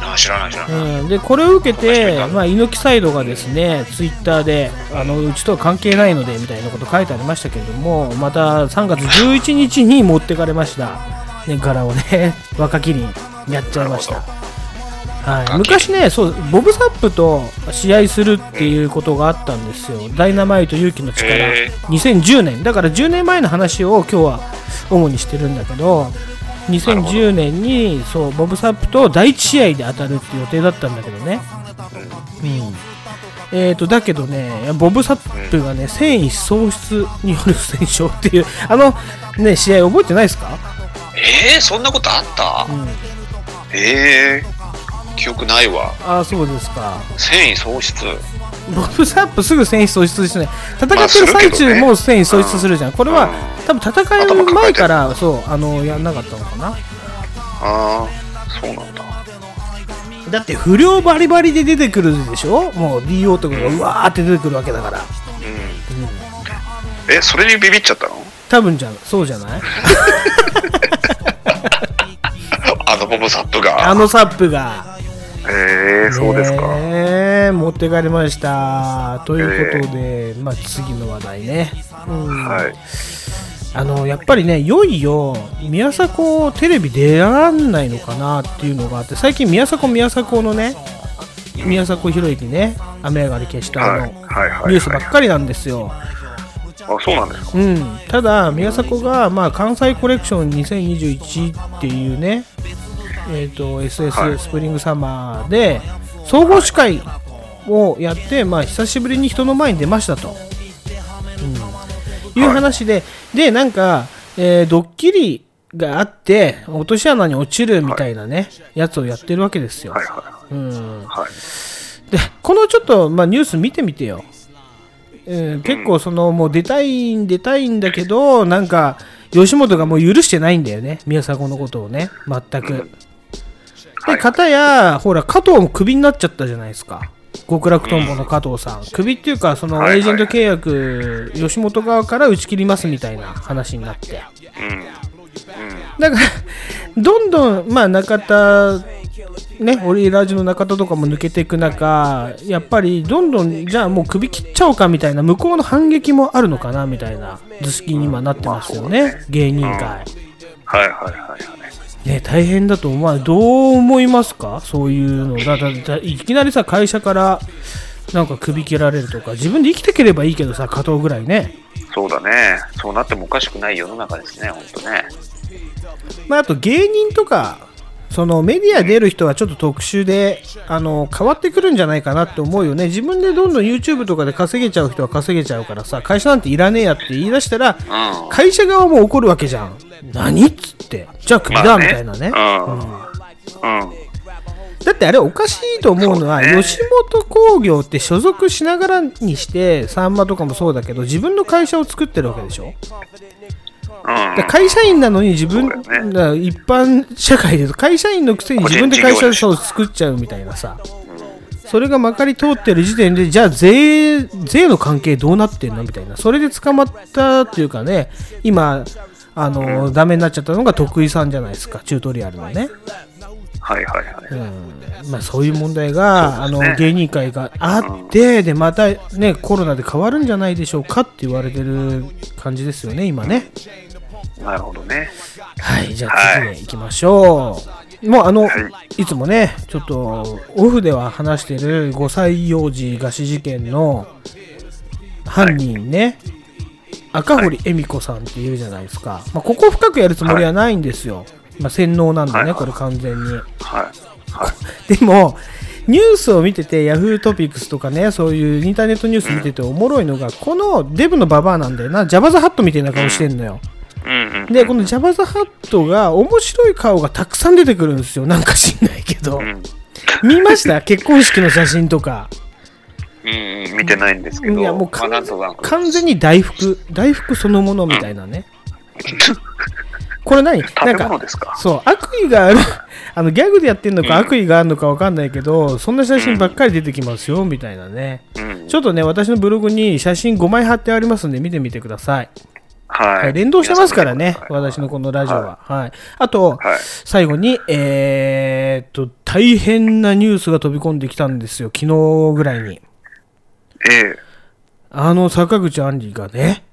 あ知らない知らない。うん、でこれを受けて、まあ、猪木サイドがですねツイッターであのうちとは関係ないのでみたいなこと書いてありましたけれどもまた3月11日に持ってかれました、ね、柄をね 若麒麟やっちゃいました。はい、昔ねそうボブ・サップと試合するっていうことがあったんですよ、ダイナマイト勇気の力、へ2010年。だから10年前の話を今日は主にしてるんだけど2010年にそうボブ・サップと第1試合で当たるって予定だったんだけどね、うん。えー、とだけどねボブ・サップがね繊維喪失による戦勝っていうあの、ね、試合覚えてないですか、えー、そんなことあった？うん、えー、記憶ないわ。ああそうですか。繊維喪失。ボブ・サップすぐ繊維喪失ですね戦まあってる最中も繊維喪失するじゃん。これはうん多分戦う前からそうあのやんなかったのかな。ああ、そうなんだ。だって不良バリバリで出てくるでしょ？もう DO とかがうわーって出てくるわけだから。うん。え、それにビビっちゃったの？多分じゃそうじゃない？あのボブサップが。あのサップがえー、そうですか。ねえ持ってかれました。ということで、まあ次の話題ね、うん。はい。あのやっぱりねいよいよ宮迫テレビ出らんないのかなっていうのがあって最近宮迫宮迫のね宮迫博之ね雨上がり消したの、はい。はいはいはいニュースばっかりなんですよ、あ、そうなんですか。うん、ただ宮迫が、まあ、関西コレクション2021っていうね、えーとはい。SS スプリングサマーで総合司会をやって、まあ、久しぶりに人の前に出ましたと、うん、いう話で、でなんか、えードッキリがあって落とし穴に落ちるみたいなね、やつをやってるわけですよ、はいはうん、い。はい。でこのちょっと、まあ、ニュース見てみてよ、うん、結構そのもう出たいん出たいんだけどなんか吉本がもう許してないんだよね。宮迫のことをね。全く、で片やほら加藤もクビになっちゃったじゃないですか。極楽とんぼの加藤さん、クビっていうかそのエージェント契約、吉本側から打ち切りますみたいな話になって。うん。だから、どんどん、まあ、中田、ね、オリラジの中田とかも抜けていく中、やっぱりどんどん、じゃあもう首切っちゃおうかみたいな、向こうの反撃もあるのかなみたいな図式に今なってますよね、芸人界。はいはいはいはい。ね、大変だと思わない。どう思いますか？そういうの。だだだいきなりさ、会社からなんか首切られるとか、自分で生きてければいいけどさ、加藤ぐらいね。そうだね。そうなってもおかしくない世の中ですね、ほんとね。まあ、あと芸人とか、そのメディア出る人はちょっと特殊であの変わってくるんじゃないかなって思うよね。自分でどんどん YouTube とかで稼げちゃう人は稼げちゃうからさ、会社なんていらねえやって言い出したら、うん。会社側も怒るわけじゃん。何っつって。じゃあクビだ、みたいなね。うん。うん。だってあれおかしいと思うのは、吉本興業って所属しながらにして、さんまとかもそうだけど、自分の会社を作ってるわけでしょ。うん。で会社員なのに自分、ね。一般社会で会社員のくせに自分で会社を作っちゃうみたいなさ、それがまかり通ってる時点でじゃあ税税の関係どうなってんのみたいな。それで捕まったっていうかね今あの、ダメになっちゃったのが徳井さんじゃないですか。チュートリアルのね、はいはいはい。うん。まあ、そういう問題が、ね。の芸人会があって、でまたねコロナで変わるんじゃないでしょうかって言われてる感じですよね今ね。なるほどね。はい、じゃあ次へ行きましょう。もうあの、はいいつもね、ちょっとオフでは話してる5歳幼児餓死事件の犯人ね、赤堀恵美子さんっていうじゃないですか。まあ、ここ深くやるつもりはないんですよ。まあ、洗脳なんでね、はいはいこれ完全に。はい。はい。でも、ニュースを見てて、ヤフートピックスとかね、そういうインターネットニュース見てておもろいのが、このデブのババアなんだよな、ジャバザハットみたいな顔してんのよ。うんうん。で、このジャバザハットが面白い顔がたくさん出てくるんですよ。なんか知んないけど。うん 見ました？結婚式の写真とか。うんうん、見てないんですけど、いや、もうまあ、完全に大福。大福そのものみたいなね。これ何？なんかそう、悪意がある、あのギャグでやってんのか悪意があるのかわかんないけど、そんな写真ばっかり出てきますよ、みたいなね。うん。ちょっとね、私のブログに写真5枚貼ってありますんで、見てみてください。はい。はい、連動してますからね私のこのラジオは。はい。あと、はい。最後に、えーっと、大変なニュースが飛び込んできたんですよ、昨日ぐらいに。ええあの、坂口杏里がね、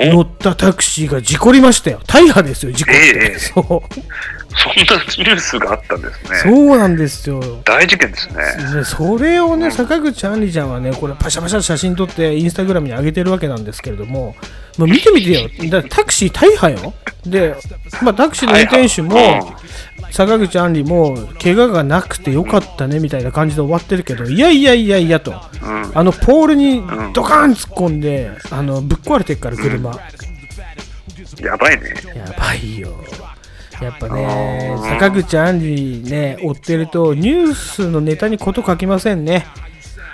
乗ったタクシーが事故りましたよ。大破ですよ、事故って。ええ そう。そんなニュースがあったんですね。そうなんですよ。大事件ですね。ね、それをね、坂口杏里ちゃんはね、これ、パシャパシャ写真撮って、インスタグラムに上げてるわけなんですけれども、もう見てみてよ、だタクシー大破よ。で、まあ、タクシーの運転手も、坂口杏里も、怪我がなくてよかったねみたいな感じで終わってるけど、いやいやいやいやと、うん。あのポールにドカーン突っ込んで、あのぶっ壊れてっから、車。やばいね。やばいよ。やっぱね、坂口杏里ね、追ってると、ニュースのネタにこと書きませんね。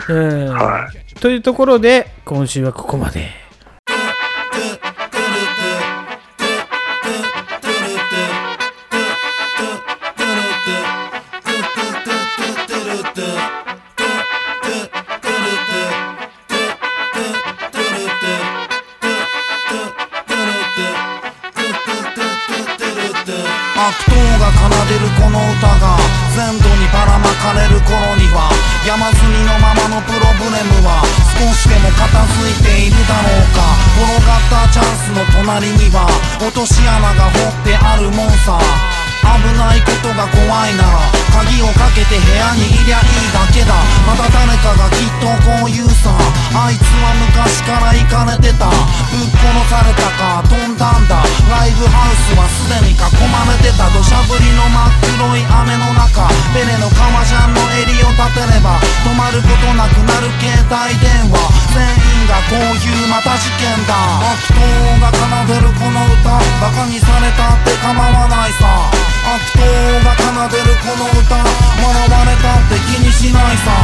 うん。はというところで、今週はここまで。この歌が全土にばらまかれる頃には山積みのままのプロブレムは少しでも片付いているだろうか。転がったチャンスの隣には落とし穴が掘ってあるもんさ。危ないことが怖いなら鍵をかけて部屋にいりゃいいだけだ。また誰かがきっとこう言うさ。あいつは昔から行かれてた。ぶっ殺されたか飛んだんだ。ライブハウスはすでに囲まれてた。土砂降りの真っ黒い雨の中ペレの革ジャンの襟を立てれば止まることなくなる携帯電話。全員がこういうまた事件だ。悪党が奏でるこの歌バカにされたって構わないさ。悪党が奏でるこの歌学ばれたって気にしないさ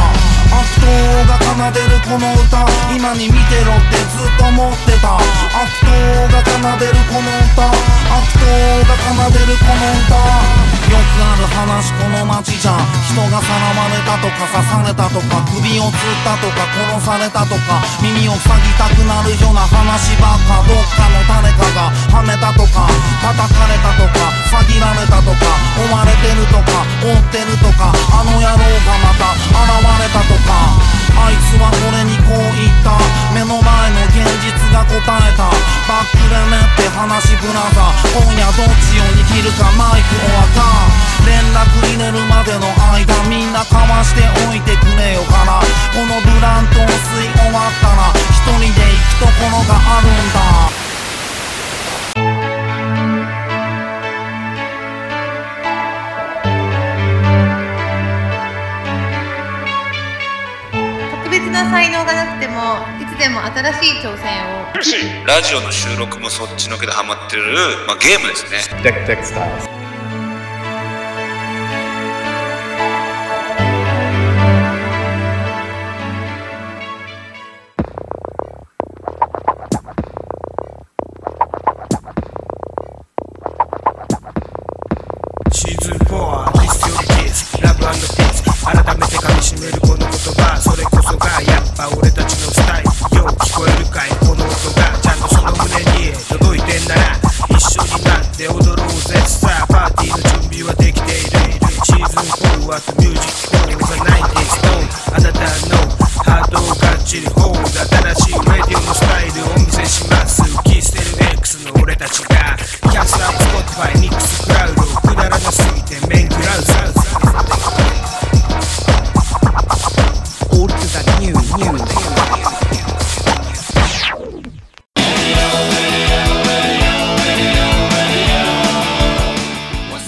悪党が奏でるこの歌今に見てろってずっと思ってた。悪党が奏でるこの歌悪党が奏でるこの歌。よくある話この街じゃ人がさらわれたとか刺されたとか首をつったとか殺されたとか耳を塞ぎたくなるような話ばっかどっかの誰かがはめたとか叩かれたとか詐欺られたとか追われてるとか追ってるとかあの野郎がまた現れたとかあいつは俺にこう言った目の前現実が答えた。バックでねって話ブラザー今夜どっちを握るかマイクオアガン連絡入れるまでの間みんなかわしておいてくれよから。このブラントを吸い終わったら一人で行くところがあるんだ。特別な才能がなくてもつでも新しい挑戦を。ラジオの収録もそっちのけでハマってる、まあ、ゲームですね。シ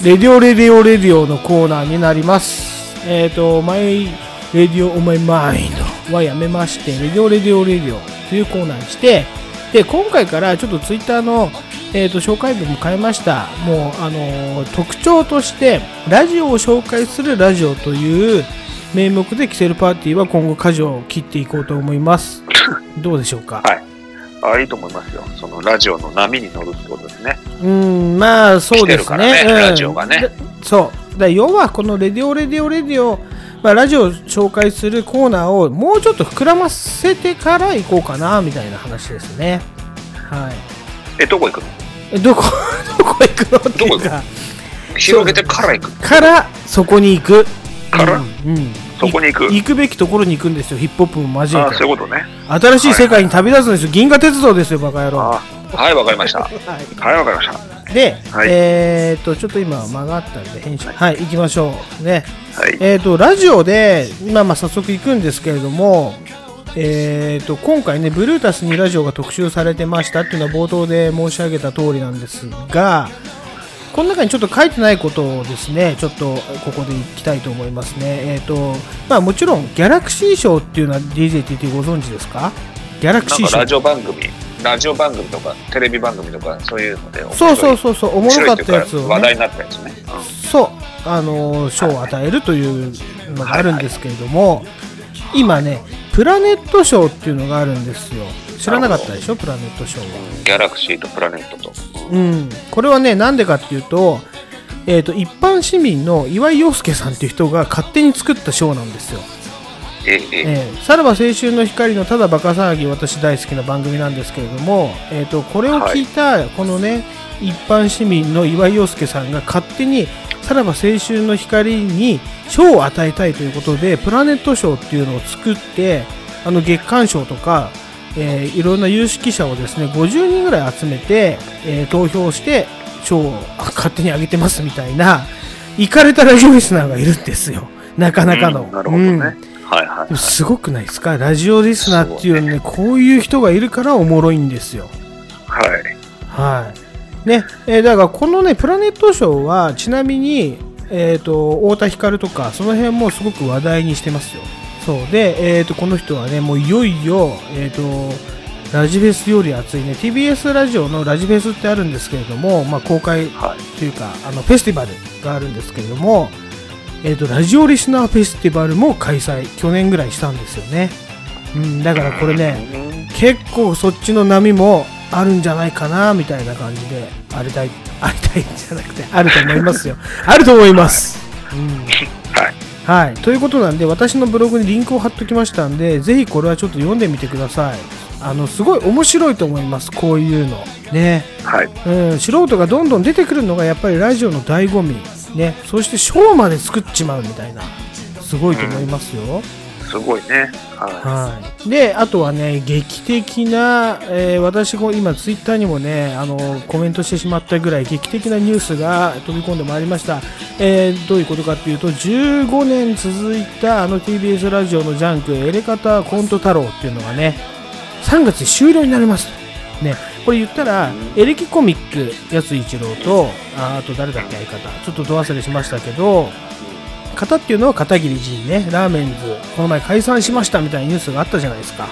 Radio Radio Radio のコーナーになります。えっ、と、 My Radio On My Mind はやめまして、 Radio Radio Radio というコーナーにして、で、今回からちょっとツイッターの、えー、と紹介文も変えました。もう、あのー特徴として、ラジオを紹介するラジオという名目でキセルパーティーは今後舵を切っていこうと思います。どうでしょうか？は。あいいと思いますよ。そのラジオの波に乗るってことですね。うん、まあそうですね。ねうんラジオがねでそう。だ要はこの Radio Radio Radio、まあ、ラジオを紹介するコーナーをもうちょっと膨らませてから行こうかなみたいな話ですね。はい。え、どこ行くの？えどこ、どこ行くのっていうか、広げてから行く。からそこに行く。から？うん、うんそこに行く。行くべきところに行くんですよ、ヒップホップも交えあて。そういうことね。新しい世界に旅立つんですよ、銀河鉄道ですよ、バカ野郎。はい、わかりました。はい、わかりました。で、はいえー、と、ちょっと今間があったんで、編集、はい、行きましょう。ね。はい。えー、と、ラジオで、今、まあ、早速行くんですけれども、えー、と、今回ね、ブルータスにラジオが特集されてましたっていうのは冒頭で申し上げた通りなんですが、この中にちょっと書いてないことをですね、ちょっとここでいきたいと思いますね。えー、と、まあ、もちろん、ギャラクシー賞っていうのは DJTT ご存知ですか？ギャラクシー賞ラ。ジオ番組、ラジオ番組とか、テレビ番組とか、そういうので、そうそうそうそう、おもろかったやつを、ね。話題になったやつね。そう、あのー賞を与えるというのがあるんですけれども、今ね、プラネット賞っていうのがあるんですよ。知らなかったでしょ、プラネット賞は。ギャラクシーとプラネットと。うん、これはね、なんでかっていうと、えー、と一般市民の岩井陽介さんっていう人が勝手に作った賞なんですよ。え、え、えーさらば青春の光のただバカ騒ぎ私大好きな番組なんですけれども、えー、とこれを聞いたこのね、一般市民の岩井陽介さんが勝手にさらば青春の光に賞を与えたいということでプラネット賞っていうのを作ってあの月間賞とか、えーいろんな有識者をですね50人ぐらい集めて、えー投票して賞を勝手にあげてますみたいな行かれたラジオリスナーがいるんですよなかなかの。うんなるほどねうんはいはい。でもすごくないですか？ラジオリスナーっていうのね、こういう人がいるからおもろいんですよ。はい。はい。ね、えーだからこのね、プラネットショーは、ちなみに、えっ、と、太田光とか、その辺もすごく話題にしてますよ。そう。で、えっ、と、この人はね、もういよいよ、えっ、と、ラジフェスより熱いね、TBS ラジオのラジフェスってあるんですけれども、まあ、公開というか、あの、フェスティバルがあるんですけれども、えー、とラジオリスナーフェスティバルも開催去年ぐらいしたんですよね、うん、だからこれね結構そっちの波もあるんじゃないかなみたいな感じでありたいありたいんじゃなくてあると思いますよ。あると思います、うんはい、ということなんで私のブログにリンクを貼っときましたんでぜひこれはちょっと読んでみてください。あのすごい面白いと思います。こういうの。ね。はい。うん、素人がどんどん出てくるのがやっぱりラジオの醍醐味。ね。そしてショーまで作っちまうみたいな。すごいと思いますよ、すごいね。ははい、であとはね劇的な、えー私も今ツイッターにもねあのコメントしてしまったぐらい劇的なニュースが飛び込んでまいりました、えーどういうことかっていうと15年続いたあの TBS ラジオのジャンクエレカタコント太郎っていうのがね3月で終了になります。ね。これ言ったら、エレキコミックやつ一郎とああと誰だっけ相方。ちょっとど忘れしましたけど方っていうのは片桐仁ねラーメンズこの前解散しましたみたいなニュースがあったじゃないですかい。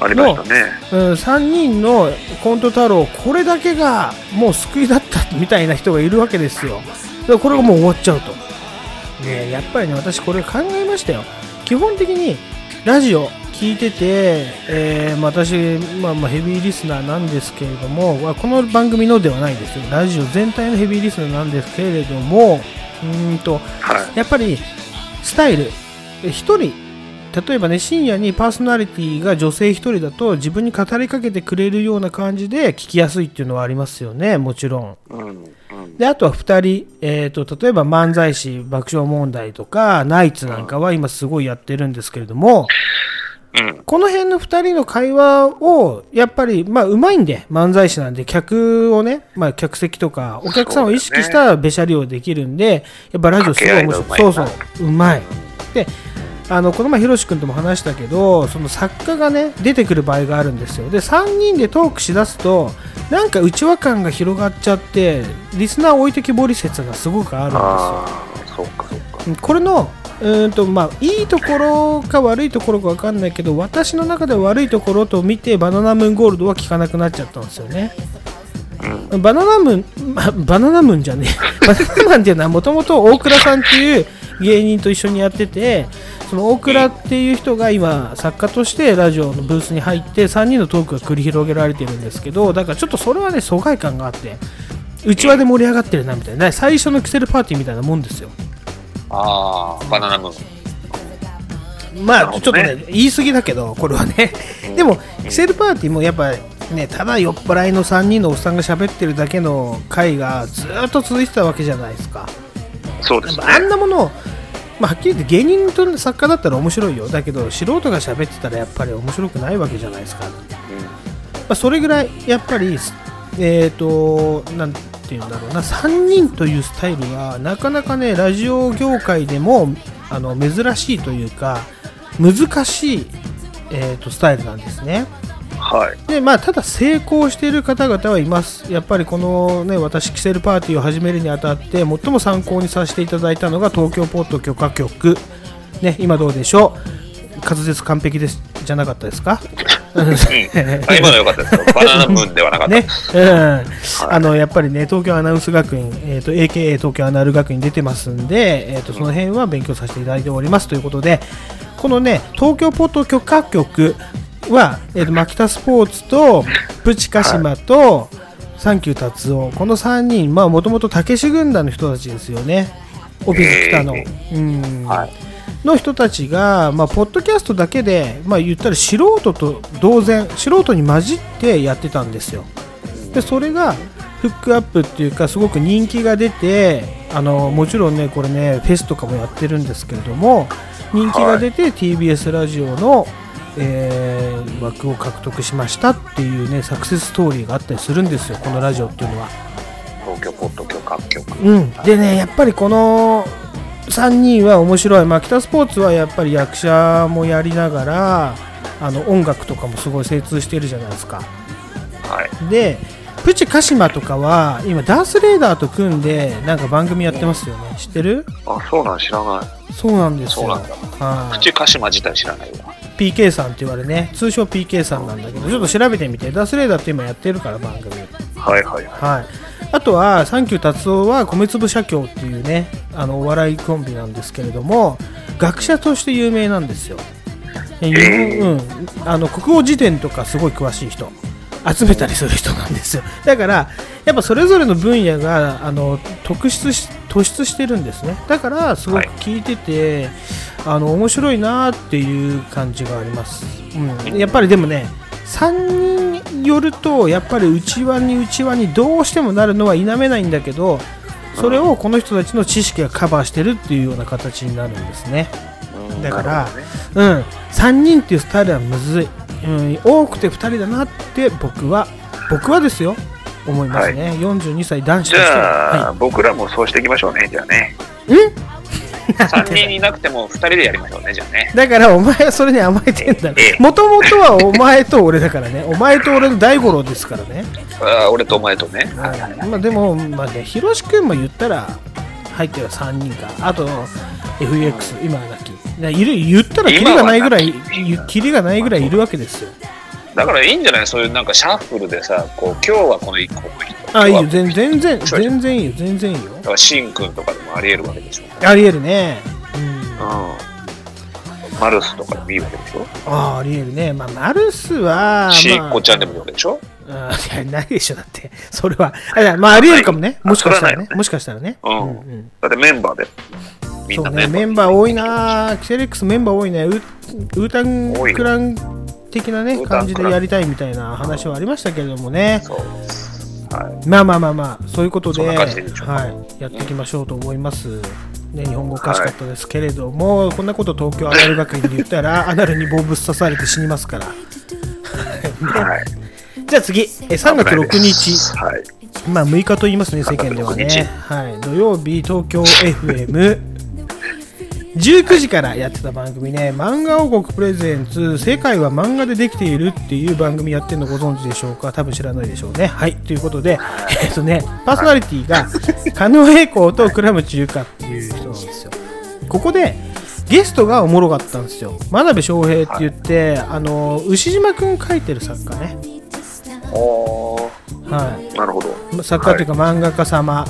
ありましたね。うん、3人のコント太郎これだけがもう救いだったみたいな人がいるわけですよだからこれがもう終わっちゃうと、ね、やっぱりね私これ考えましたよ基本的にラジオ聞いてて、えーまあ私、まあ、まあヘビーリスナーなんですけれどもまあこの番組のではないですよ。ラジオ全体のヘビーリスナーなんですけれどもうーんと、やっぱりスタイル。一人例えばね深夜にパーソナリティが女性一人だと自分に語りかけてくれるような感じで聞きやすいっていうのはありますよねもちろん。であとは2人、えー、と例えば漫才師爆笑問題とかナイツなんかは今すごいやってるんですけれども、この辺の2人の会話をやっぱりまあうまいんで漫才師なんで客をね、まあ、客席とかお客さんを意識したべしゃりをできるんでやっぱラジオすごい面白い。そうそううまい。であのこの前ひろし君とも話したけどその作家がね出てくる場合があるんですよで3人でトークしだすとなんか内輪感が広がっちゃってリスナー置いてきぼり説がすごくあるんですよそうかそうか。これのうーんとまあいいところか悪いところか分かんないけど私の中では悪いところと見てバナナムーンゴールドは聞かなくなっちゃったんですよね。バナナムーン、まバナナムーンじゃねえ。バナナマンっていうのはもともと大倉さんっていう芸人と一緒にやってて、その大倉っていう人が今作家としてラジオのブースに入って3人のトークが繰り広げられてるんですけど、だからちょっとそれはね、疎外感があって、内輪で盛り上がってるなみたいな、最初のキセルパーティーみたいなもんですよ。ああ、バナナムーン。まあちょっとね言い過ぎだけどこれはねでもキセルパーティーもやっぱねただ酔っ払いの3人のおっさんが喋ってるだけの回がずっと続いてたわけじゃないですかそうですね。あんなものをまあ、はっきり言って芸人と作家だったら面白いよ。だけど素人が喋ってたらやっぱり面白くないわけじゃないですか、まあ、それぐらいやっぱりえっ、となんていうんだろうな。3人というスタイルはなかなかねラジオ業界でもあの珍しいというか難しい、えー、とスタイルなんですね。はい。でまあ、ただ成功している方々はいます。やっぱりこのね、私、キセルパーティーを始めるにあたって、最も参考にさせていただいたのが東京ポート許可局。ね、今どうでしょう？滑舌完璧ですじゃなかったですか？うん、あ今の良かったですよ。バナナムーンではなかった。ね、うん、あのやっぱりね東京アナウンス学院、えー、と AKA 東京アナウンス学院出てますんで、えー、とその辺は勉強させていただいておりますということでこのね東京ポート許可局は、えー、とマキタスポーツとプチカシマと、サンキュー達夫。この3人まあもともとたけし軍団の人たちですよね。オフィス来たの、うん、の人たちが、まあ、ポッドキャストだけで、まあ、言ったら素人と同然素人に混じってやってたんですよ。でそれがフックアップっていうかすごく人気が出てあのもちろんねこれねフェスとかもやってるんですけれども人気が出て TBS ラジオの、えー枠を獲得しましたっていうねサクセスストーリーがあったりするんですよこのラジオっていうのは。東京ポッド許可局。うん、でねやっぱりこの3人は面白い、まあ、北スポーツはやっぱり役者もやりながらあの音楽とかもすごい精通してるじゃないですか。はい。でプチカシマとかは今ダースレーダーと組んでなんか番組やってますよね知ってる？あ、そうなん知らない。そうなんですよそうなんだ。はいプチカシマ自体知らないわ。PK さんって言われね通称 PK さんなんだけどちょっと調べてみて。ダースレーダーって今やってるから番組。はいはいはい。はい、あとはサンキュー達夫は米粒社協っていうねあのお笑いコンビなんですけれども学者として有名なんですよ、え日本うん、あの国語辞典とかすごい詳しい人。集めたりする人なんですよ。だからやっぱそれぞれの分野があの特出し突出してるんですね。だからすごく聞いてて、あの面白いなっていう感じがあります、うん、やっぱりでもね3人よるとやっぱり内輪に内輪にどうしてもなるのは否めないんだけどそれをこの人たちの知識がカバーしてるっていうような形になるんですね。だから、うん、3人っていうスタイルはむずい、うん、多くて2人だなって僕は僕はですよ思いますね、42歳男子とじしては、ゃあ、は僕らもそうしていきましょうね、じゃあね。い、ん3人いなくても2人でやりましょうね、じゃあね。だからお前はそれに甘えてんだもともとはお前と俺だからね。お前と俺の大五郎ですからね。あ俺とお前とね。まあでも、まあね、ひろし君も言ったら入ってる3人か、あと FX、今はなき、いる言ったらキリがないぐらい、キリがないぐらいいるわけですよ。だからいいんじゃない？そういうなんかシャッフルでさ、こう今日はこの1個。あ、いいよ、全全然、全然いいよ、全然いいよ。だからシンくんとかでもあり得るわけでしょ。ありえるね。うん。マルスとかでもいいわけでしょ？ああ、ありえるね。まあ、マルスは、シまあーコちゃんでもいいわけでしょ？あいや、ないでしょ、だって。それは。あまあ、ありえるかもね。あもしかしたら。ねもしかしたらね。うん。だってメンバーで。みんそうメンバー。メンバー多いなキセレックスメンバー多いねウータンクラン的なね感じでやりたいみたいな話はありましたけれどもね。はい。まあまあまあまあそういうことではい、やっていきましょうと思います。ね、日本語おかしかったですけれども、こんなこと東京アナル学院で言ったら アナルに棒ぶっ刺されて死にますから、はい。じゃあ次え3月6日、はい。まあ6日と言いますね世間では3月6ね、はい、土曜日東京 FM 19時からやってた番組ね、漫画王国プレゼンツ、世界は漫画でできているっていう番組やってるのご存知でしょうか？多分知らないでしょうね。はい、ということで、えっとね、パーソナリティが、狩野英孝と倉持優香っていう人なんですよ。ここで、ゲストがおもろかったんですよ。真鍋翔平って言って、あの牛島くん書いてる作家ね。おはい。なるほど。作家というか漫画家様、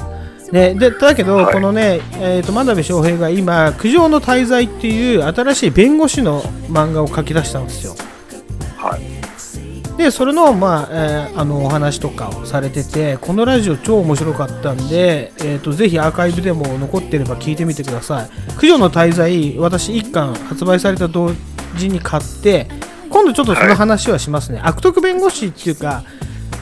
ね、でだけど、はい。このね、えー、と真鍋翔平が今「苦情の滞在」っていう新しい弁護士の漫画を書き出したんですよ。はい。でそれの,、まあえーあのお話とかをされててこのラジオ超面白かったんで、えー、とぜひアーカイブでも残ってれば聞いてみてください「苦情の滞在」私1巻発売された同時に買って今度ちょっとその話はしますね、悪徳弁護士っていうか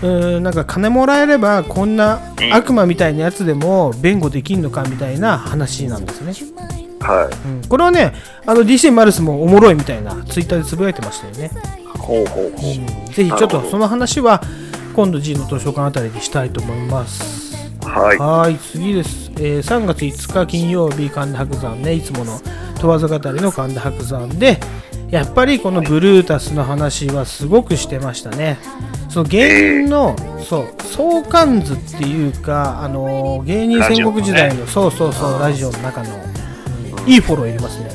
うーんなんか金もらえればこんな悪魔みたいなやつでも弁護できんのかみたいな話なんですね、はい。うん。これはねあの DC マルスもおもろいみたいなツイッターでつぶやいてましたよね。ほうほう。ほうぜひちょっとその話は今度 G の図書館あたりにしたいと思います。はい。次です、えー3月5日金曜日神田伯山ね。いつもの問わず語りの神田伯山でやっぱりこのブルータスの話はすごくしてましたね。その芸人の、そう相関図っていうか、あのー芸人戦国時代のそうそうそうラジオの中の、うんいいフォローいりますね。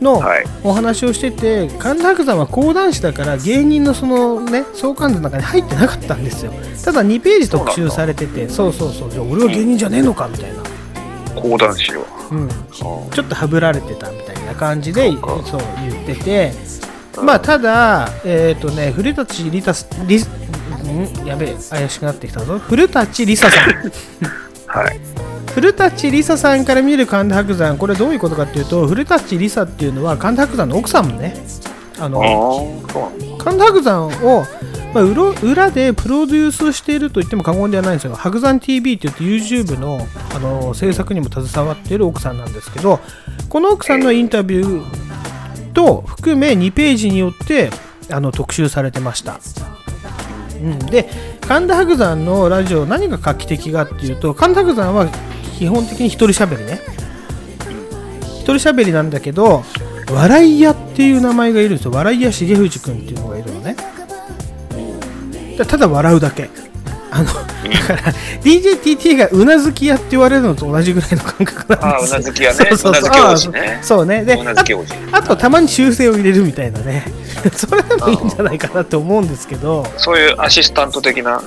のお話をしてて、神田伯山は講談師だから芸人のそのね相関図の中に入ってなかったんですよ。ただ2ページ特集されててそうそうそう。じゃあ俺は芸人じゃねえのかみたいな、講談師は。うん、ちょっとはぶられてたみたいな感じでそう言ってて。まあただえっ、とね古舘リタスリん？やべえ怪しくなってきたぞ。古舘リサさん。はい。古舘リサさんから見る神田伯山。これどういうことかっていうと古舘リサっていうのは神田伯山の奥さんもね。あの神田伯山を、まあ、裏裏でプロデュースしていると言っても過言ではないんですよ白山 TV って言って YouTube のあの制作にも携わっている奥さんなんですけどこの奥さんのインタビューと含め2ページによってあの特集されてました。うん、で神田伯山のラジオ何が画期的かっていうと神田伯山は基本的に一人喋りね。一人喋りなんだけど笑い屋っていう名前がいるんですよ。笑い屋重藤君っていうのがいるのね。ただ笑うだけ。あのだから DJTT がうなずき屋って言われるのと同じぐらいの感覚なんです。よああうなずき屋ね。そうそうそう。そうね。でああとたまに修正を入れるみたいなね。それでもいいんじゃないかなって思うんですけど。そういうアシスタント的な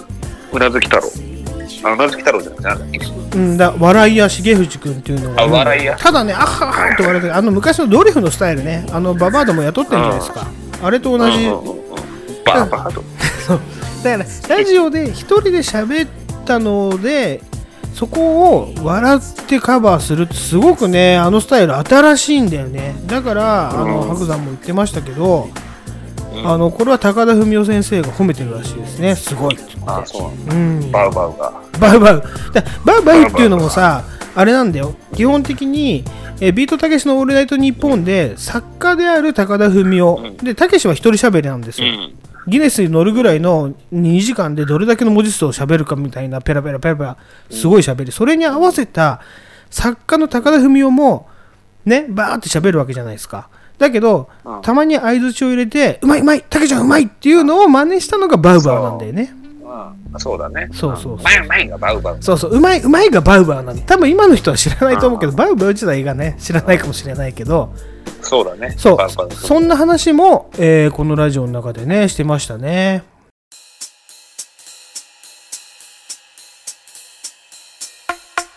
うなずき太郎。あうなずき太郎じゃなくてなんだっけ？うん、だ笑い屋重藤君っていうのが。ただねあははって言われてあの昔のドリフのスタイルね。あのババアでも雇ってるじゃないですか。あれと同じ。バーバーと そうだからラジオで一人で喋ったのでそこを笑ってカバーするってすごくねあのスタイル新しいんだよね。だからあのうん。白山も言ってましたけど、あのこれは高田文夫先生が褒めてるらしいですね。すごい。って言ってああそう。うん。バウバウが。バウバウ。だバウバウっていうのもさあれなんだよ。基本的にえービートたけしの「オールナイトニッポン」で作家である高田文夫、でたけしは一人喋りなんですよ、ギネスに乗るぐらいの2時間でどれだけの文字数を喋るかみたいなペラペラペラペラすごい喋り。それに合わせた作家の高田文夫もねバーって喋るわけじゃないですか。だけど、たまに相づちを入れてうまいうまいたけちゃんうまいっていうのを真似したのがバウバウなんだよね。あそうだね。そうそうそう。がバウバウ。そうそう、うまい、うまいがバウバウなんで、多分今の人は知らないと思うけど、バウバウ自体がね、知らないかもしれないけど、そうだね。そう。バウバウ、そんな話も、えーこのラジオの中でね、してましたね。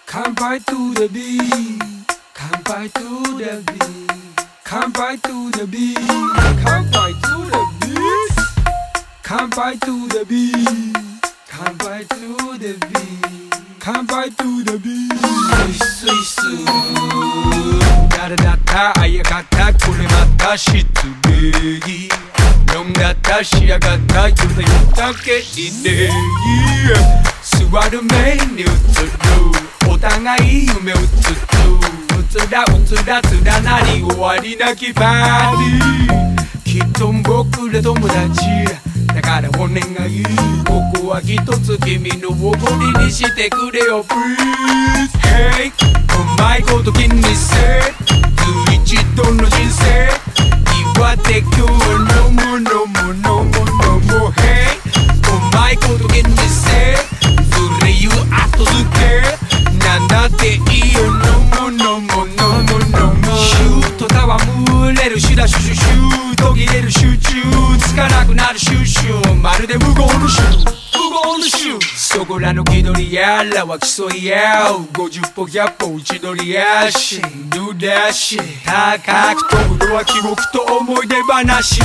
乾杯 to the beat. 乾杯 to the beat. 乾杯 to the beat. 乾杯 to the beat. 乾杯 to the beat 乾杯 to the beat. 乾杯 to the beat. スイスイス誰だったあやかったこれまた失礼飲んだったしやがった言うた言うだけで座る目に映るお互い夢うつつうつらうつらつらなり終わりなきパーティーきっと僕ら友達だ。からお願いここは一つ君のおごりにしてくれよ。Please Hey うまいこと気にせず。一度の人生。岩手今日は飲む飲む飲む飲む。Hey うまいこと気にせそれ言う後付け。なんだっていいよ。飲む飲む飲む。no more シューとむれるしだシュシュシュ途切れる集中つかなくなるシュシュまるで無言のシュ無言のシュそこらの気取りやらは競い合う50歩100歩一取りやし。Do し高く飛ぶのは記憶と思い出話。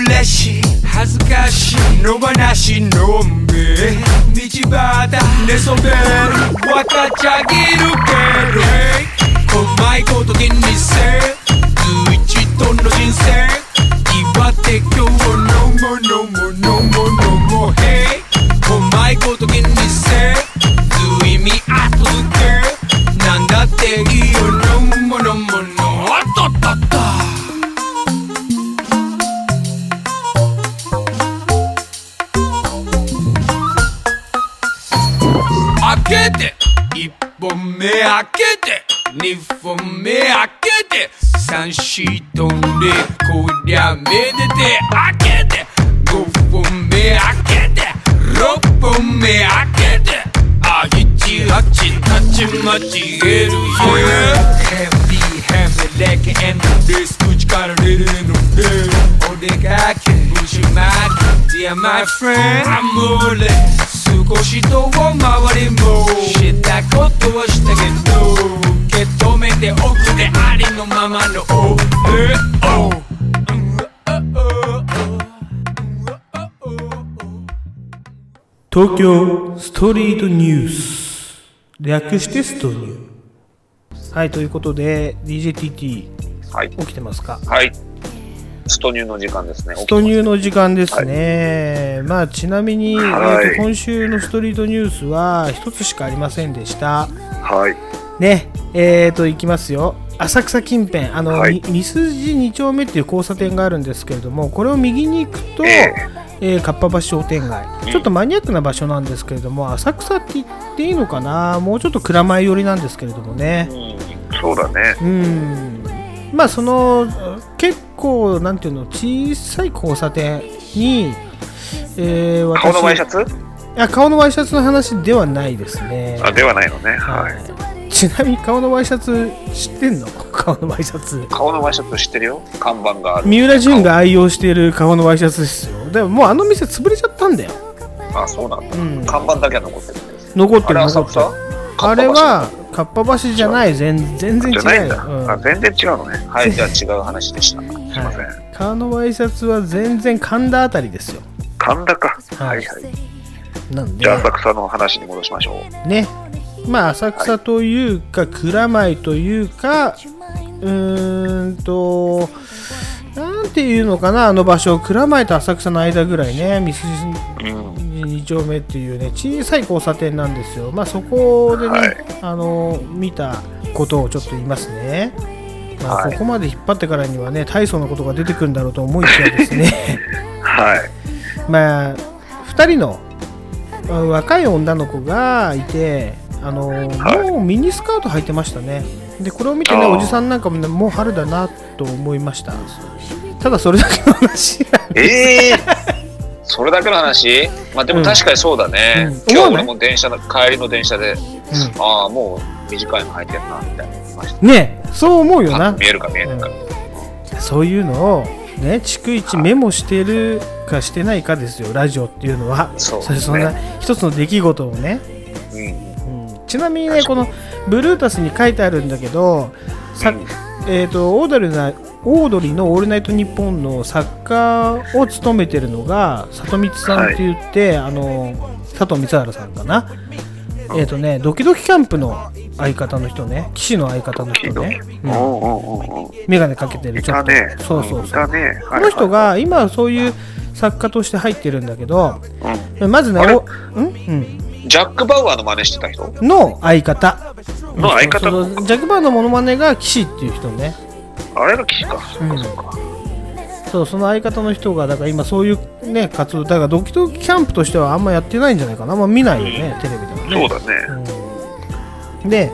嬉しい。恥ずかしい。野放し。飲め道端。寝そべる。分かっちゃぎるけど、hey うまいこと気にせず一との人生岩手今日のものものものもへいうまいこと気にせず意味後付けなんだっていいよのものものあったったった開けて一本目開けて二本目開けて三四飛んでこりゃめでて開けて五本目開けて六本目開けてあ七八たちまちえるよヘビーヘムレケエンドレス口から出るのでお出かけブッシュマーク Dear my friend アモーレ少し遠回りもしたことはしたけ止めておくれありのままの東京ストリートニュース略してストニューはいということで DJTT はい。起きてますか？はい。ストニューの時間ですね。ストニューの時間ですね、まあちなみに、はいえーと今週のストリートニュースは一つしかありませんでしたはい。ねえーと行きますよ。浅草近辺あの、はい。み三筋2丁目っていう交差点があるんですけれどもこれを右に行くと、ええ。ーかっぱ橋商店街。ちょっとマニアックな場所なんですけれども浅草って言っていいのかな？もうちょっと蔵前寄りなんですけれどもね。そうだね。うん。まあその結構なんていうの小さい交差点に、えー私顔のワイシャツ？いや顔のワイシャツの話ではないですね。あ、ではないのね。はい。ちなみに顔のワイシャツ知ってんの？顔のワイシャツ顔のワイシャツ知ってるよ。看板がある。三浦淳が愛用している顔のワイシャツですよでももうあの店潰れちゃったんだよあ、そうなんだ。うん看板だけは残ってる。残ってるあれ残ってあれはかっぱ橋じゃない全全然違う全然違うのね。はい。じゃあ違う話でした。すいません。顔のワイシャツは全然神田あたりですよ神田か。ははいいはい。なんでじゃあ浅草の話に戻しましょう。ねまあ浅草というか蔵前というかうーんとなんていうのかなあの場所蔵前と浅草の間ぐらいね三筋2丁目っていうね小さい交差点なんですよ。まあそこでね、はい。あの見たことをちょっと言いますね。まあ、はい。ここまで引っ張ってからにはね大層なことが出てくるんだろうと思いきやですね。はい。まあ2人のあ若い女の子がいてあの、もうミニスカート履いてましたね。でこれを見てねおじさんなんかもねもう春だなと思いました。ただそれだけの話ええそれだけの話？まあでも確かにそうだね。うん。今日俺も電車の、帰りの電車で、ああ、もう短いの履いてるな、みたいな。ねそう思うよな。見えるか見えるか。そういうのをね逐一メモしてるかしてないかですよラジオっていうのは。そうれそんな一つの出来事をね、うんちなみにねこのブルータスに書いてあるんだけどさ、えー、とオードリーなオードリーの「オールナイトニッポン」の作家を務めてるのが里光さんって言って、あの佐藤光原さんかな。えっ、とねドキドキキャンプの相方の人ね。騎士の相方の人ね、うん。眼鏡かけてるいちょっとたね。そうそうそう。ね。この人が今はそういう作家として入ってるんだけど、まずねおん、うん、ジャック・バウアーの真似してた人？の相方。の相方ジャック・バーのモノマネが騎士っていう人ね。あれが騎士か。うん。そうその相方の人がだから今そういうね活動だからドキドキキャンプとしてはあんまやってないんじゃないかな。あんま見ないよね、テレビではね。そうだね。で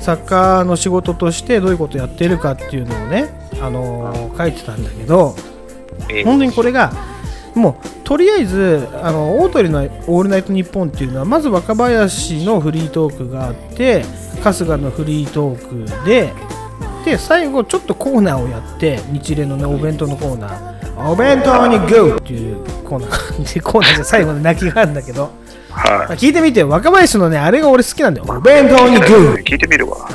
作家の仕事としてどういうことやってるかっていうのをね、あのー書いてたんだけど本当にこれがもうとりあえずあのオードリーの「オールナイトニッポン」っていうのはまず若林のフリートークがあって春日のフリートークでで最後ちょっとコーナーをやって日例のねお弁当のコーナーお弁当に GO! っていうコーナー コーナーじゃ最後の泣きがあるんだけど、は聞いてみてよ若林のねあれが俺好きなんだよお弁当に GO! 聞いてみるわ。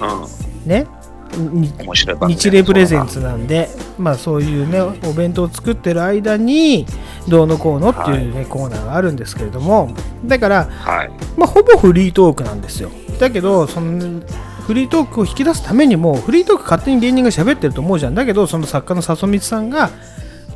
うねにん。面白い番組。日例プレゼンツなんで、まあそういうね、お弁当を作ってる間に、どうのこうのっていうね、コーナーがあるんですけれども、だから、はい。まあほぼフリートークなんですよ。だけど、その、フリートークを引き出すためにも、フリートーク勝手に芸人が喋ってると思うじゃん。だけど、その作家の笹光さんが、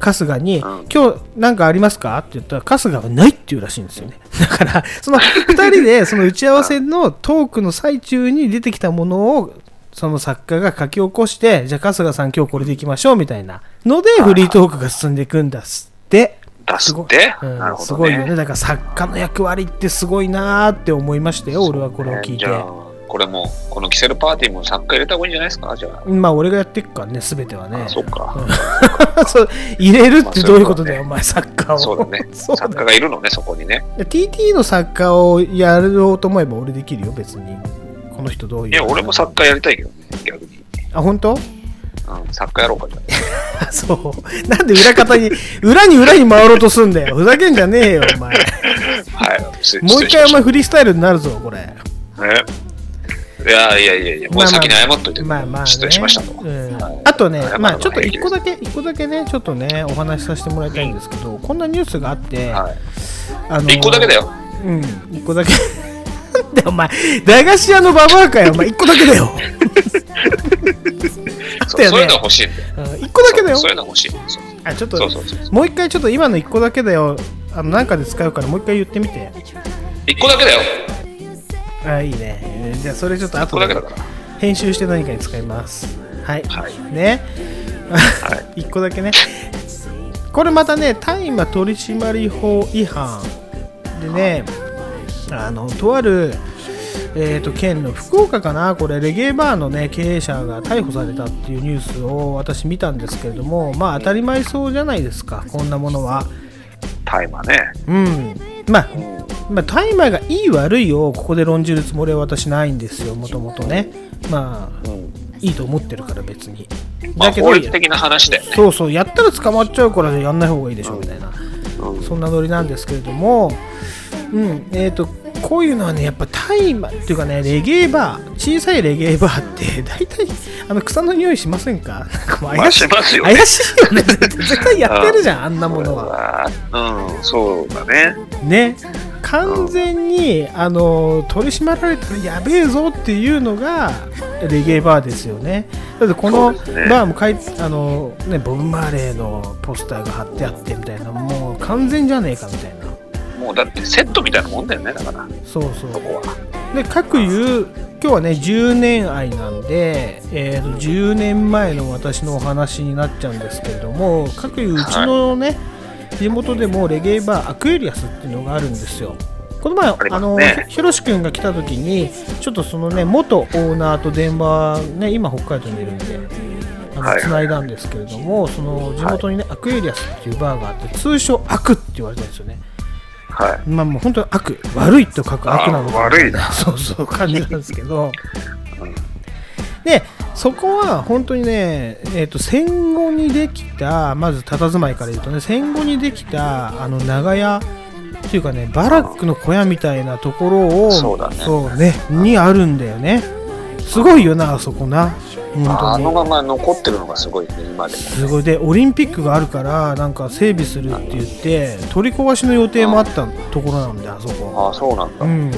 春日に、今日なんかありますか？って言ったら、春日はないって言うらしいんですよね。だから、その2人で、その打ち合わせのトークの最中に出てきたものを、その作家が書き起こして、じゃあ春日さん今日これでいきましょうみたいなので、フリートークが進んでいくんだっすって？出すってうんなるほどねすごいよね。だから作家の役割ってすごいなーって思いましたよ、俺はこれを聞いてじゃ。あ、これも、このキセルパーティーも作家入れた方がいいんじゃないですか？じゃあ。まあ俺がやっていくからね、すべてはね。そっか。そう入れるってどういうことだよ、お前、サッカーを。そうだね。そう作家がいるのね、そこにね。で TT の作家をやろうと思えば俺できるよ、別に。この人どういう。いや、俺も作家やりたいけどね、逆に。あ、本当？うん、作家やろうかじゃ そう。なんで裏方に、裏に裏に回ろうとすんだよ。ふざけんじゃねえよ、お前。あ。はい。失もう一回お前フリースタイルになるぞ、これ。ね。いやいやいやいや、もう先に謝っといて、まあまあね失礼しましたと。うんはいあとねまあはちょっと一個だけ、一個だけね、ちょっとね、お話しさせてもらいたいんですけど、こんなニュースがあって、あの一個だけだよ。うん、一個だけ。なんでお前、駄菓子屋のババアかよ、お前、一個だけだよ。そうそういうの欲しいんだよ。うん一個だけだよそういうの欲しい。そうあ、ちょっとそうそうそう、もう一回ちょっと今の一個だけだよ。あの、なんかで使うから、もう一回言ってみて。一個だけだよ。あ、いいね。えーじゃあ、それちょっと後で。編集して何かに使います。はい。ね。一個だけね。これまたね、大麻取締法違反でね、あの、とある、えー、と県の福岡かな、これ、レゲエバーの、ね、経営者が逮捕されたっていうニュースを私見たんですけれども、まあ当たり前そうじゃないですか、こんなものは。大麻ね。うん。まあ、まあ、大麻がいい悪いをここで論じるつもりは私ないんですよ、もともとね。まあ、いいと思ってるから別に。まあ、法律的な話だよね。そうそう、やったら捕まっちゃうからやんない方がいいでしょみたいな、そんなノリなんですけれども、うん、えっ、と、こういうのはね、やっぱ大麻っていうかね、レゲエバー、小さいレゲエバーって、大体、あの草の匂いしませんか？なんかもう怪しい、まあしよね怪しいよね、絶対やってるじゃん、あんなものは。うん、そうだね。ね、完全にあの取り締まられたらやべえぞっていうのがレゲエバーですよね。だってこのバーもかいあの、ね、ボブ・マーレーのポスターが貼ってあってみたいな、もう完全じゃねえかみたいな。もうだってセットみたいなもんだよね、だから。そうそう。で、各有、今日はね、10年愛なんで、えーと、10年前の私のお話になっちゃうんですけれども、各有、うちのね、地元でもレゲエバー、アクエリアスっていうのがあるんですよ。この前、あ,、りますのね、ひろし君が来た時に、ちょっとそのね、元オーナーと電話、ね、今北海道にいるんで、あの、はい繋いだんですけれども、その地元にね、アクエリアスっていうバーがあって、通称アクって言われてるんですよね。はい。まあもう本当に悪、悪いと書く悪なの悪いな そうそう感じなんですけど。で、そこは本当にね、えー、と戦後にできた、まず佇まいから言うとね、戦後にできたあの長屋っていうかね、バラックの小屋みたいなところを、そうだねそうねにあるんだよね。すごいよな、あそこな。あのまま残ってるのがすごいね、今でも。すごい。でオリンピックがあるからなんか整備するって言って取り壊しの予定もあったところなんであそこ。あそうなんだ。うん。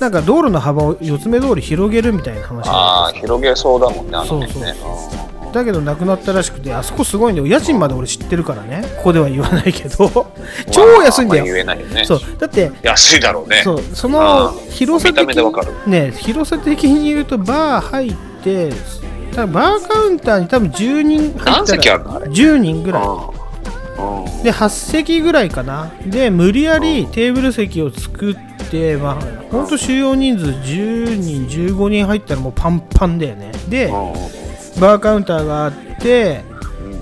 なんか道路の幅を四つ目通り広げるみたいな話ああ、広げそうだもんね、あの辺ね。だけどなくなったらしくてあそこすごいんだよ家賃まで俺知ってるからね。ここでは言わないけど。超安いんだよ、まあ言えないよね。そう。だって安いだろうね。そう。そあのー広さ的見た目でわかる。ね広さ的に言うとバー入って多分バーカウンターに多分10人入ったら何席あるのあれ？10人ぐらい。で8席ぐらいかな。で無理やりテーブル席を作ってまあ本当収容人数10人15人入ったらもうパンパンだよね。でバーカウンターがあって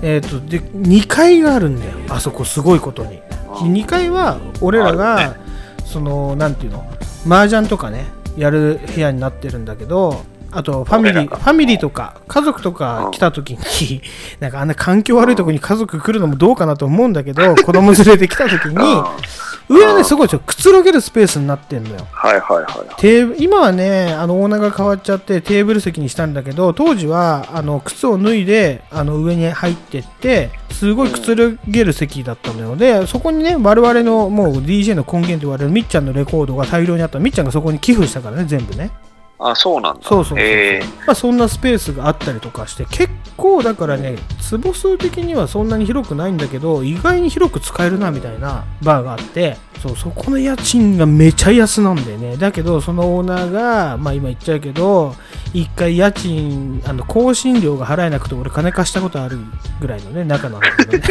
えっ、とで2階があるんだよ。あそこすごいことに。2階は俺らが、そのなんていうの？麻雀とかねやる部屋になってるんだけどあとファミリー、ファミリーとか家族とか来た時に、なんかあんな環境悪いとこに家族来るのもどうかなと思うんだけど、子供連れてきた時に、上はね、すごいちょっとくつろげるスペースになってんのよ。はいはいはい。テーブ今はね、あのオーナーが変わっちゃってテーブル席にしたんだけど、当時はあの靴を脱いであの上に入ってって、すごいくつろげる席だったのよ。で、そこにね、我々のもう DJ の根源と言われるみっちゃんのレコードが大量にあったみっちゃんがそこに寄付したからね、全部ね。あ、そうなんだ。そうそうそうえ。まあ、そんなスペースがあったりとかして結構だからね坪数的にはそんなに広くないんだけど意外に広く使えるなみたいなバーがあってそうそこの家賃がめちゃ安なんだよね。だけどそのオーナーがまあ今言っちゃうけど一回家賃あの更新料が払えなくて俺金貸したことあるぐらいのね仲なんだけどね。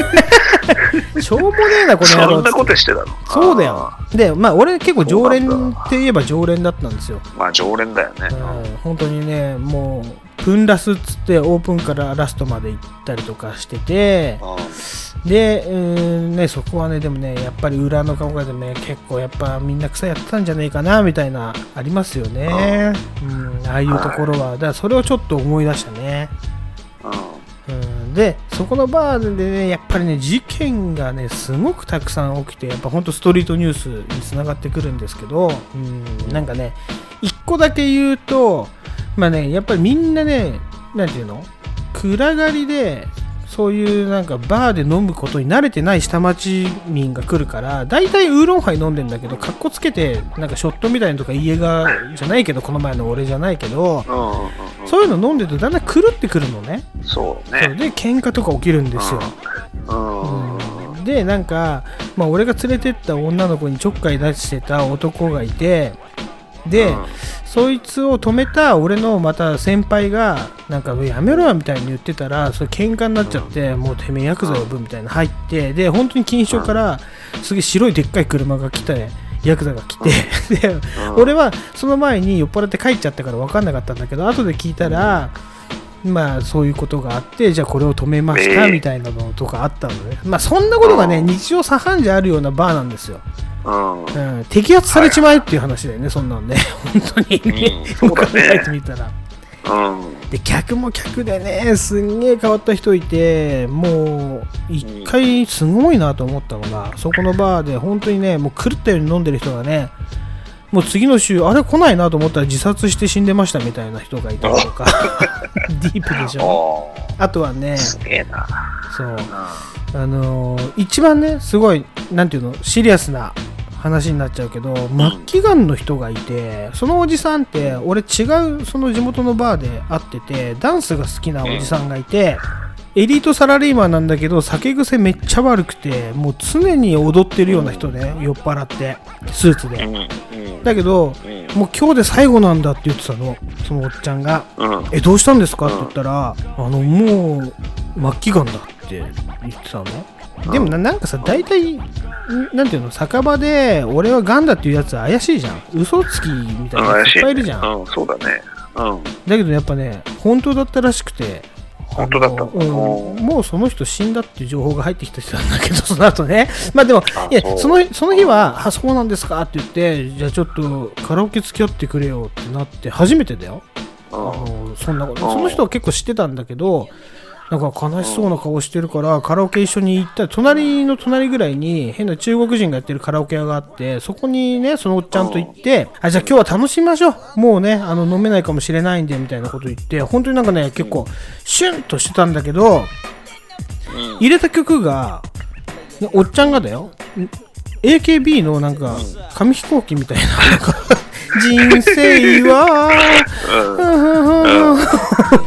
しょうもねえなこの野郎そんなことしてたの？そうだよ。でまあ俺結構常連って言えば常連だったんですよ。まあ常連だよね。うん。本当にねもうプンラスっつってオープンからラストまで行ったりとかしててで、うーんね、そこはねでもねやっぱり裏の考えでね結構やっぱみんな草やってたんじゃねえかなみたいなありますよね、うん、ああいうところは。だからそれをちょっと思い出したね、うん、でそこのバーでねやっぱりね事件がねすごくたくさん起きてやっぱほんとストリートニュースにつながってくるんですけど、うん、なんかね一個だけ言うとまあねやっぱりみんなね何て言うの？暗がりでそういうなんかバーで飲むことに慣れてない下町民が来るから大体ウーロンハイ飲んでんだけどかっこつけてなんかショットみたいなのとか家がじゃないけどこの前の俺じゃないけどそういうの飲んでるとだんだん狂ってくるのね。そうそう。で喧嘩とか起きるんですよ、うん。でなんか、まあ、俺が連れてった女の子にちょっかい出してた男がいてで、そいつを止めた俺のまた先輩がなんかやめろよみたいに言ってたらそれ喧嘩になっちゃってもうてめえヤクザ呼ぶみたいな入ってで本当に金賞からすげえ白いでっかい車が来てヤクザが来てで俺はその前に酔っ払って帰っちゃったから分かんなかったんだけど後で聞いたらまあそういうことがあってじゃあこれを止めましたえーみたいなのとかあったのね。まあそんなことがね日常茶飯事あるようなバーなんですよ。うん。うん、摘発されちまえっていう話だよね、そんなんね、本当に、そうだ考ねえてみたら。うん。で、客も客でね、すんげえ変わった人いて、もう、一回すごいなと思ったのが、そこのバーで本当にね、もう狂ったように飲んでる人がね、もう次の週、あれ来ないなと思ったら自殺して死んでましたみたいな人がいたりとか、ディープでしょ？あとはね、すげえな。そう。あのー一番ね、すごい、なんていうの、シリアスな話になっちゃうけど、末期がんの人がいて、そのおじさんって、俺違うその地元のバーで会ってて、ダンスが好きなおじさんがいて、エリートサラリーマンなんだけど、酒癖めっちゃ悪くて、もう常に踊ってるような人ね、酔っ払って、スーツで。だけど、もう今日で最後なんだって言ってたの、そのおっちゃんが。うん。え、どうしたんですか？って言ったら、あの、もう、末期がんだって言ってたの。でもな、なんかさ、大体、んなんていうの、酒場で、俺はがんだっていうやつは怪しいじゃん。嘘つきみたいなやついっぱいいるじゃん。うん、そうだね。うん。だけどやっぱね、本当だったらしくて、本当だったのうん、もうその人死んだっていう情報が入ってきた人なんだけど、その後ね。まあでも、いやそのその日は、あ、そうなんですか？って言って、じゃあちょっとカラオケ付き合ってくれよってなって、初めてだよ。あのそんなこと。その人は結構知ってたんだけど、なんか悲しそうな顔してるから、カラオケ一緒に行ったら、隣の隣ぐらいに変な中国人がやってるカラオケ屋があって、そこにね、そのおっちゃんと行って、あ、じゃあ今日は楽しみましょう。もうね、あの飲めないかもしれないんで、みたいなこと言って、本当になんかね、結構、シュンとしてたんだけど、入れた曲が、おっちゃんがだよ、AKB のなんか、紙飛行機みたいな、なんか人生は、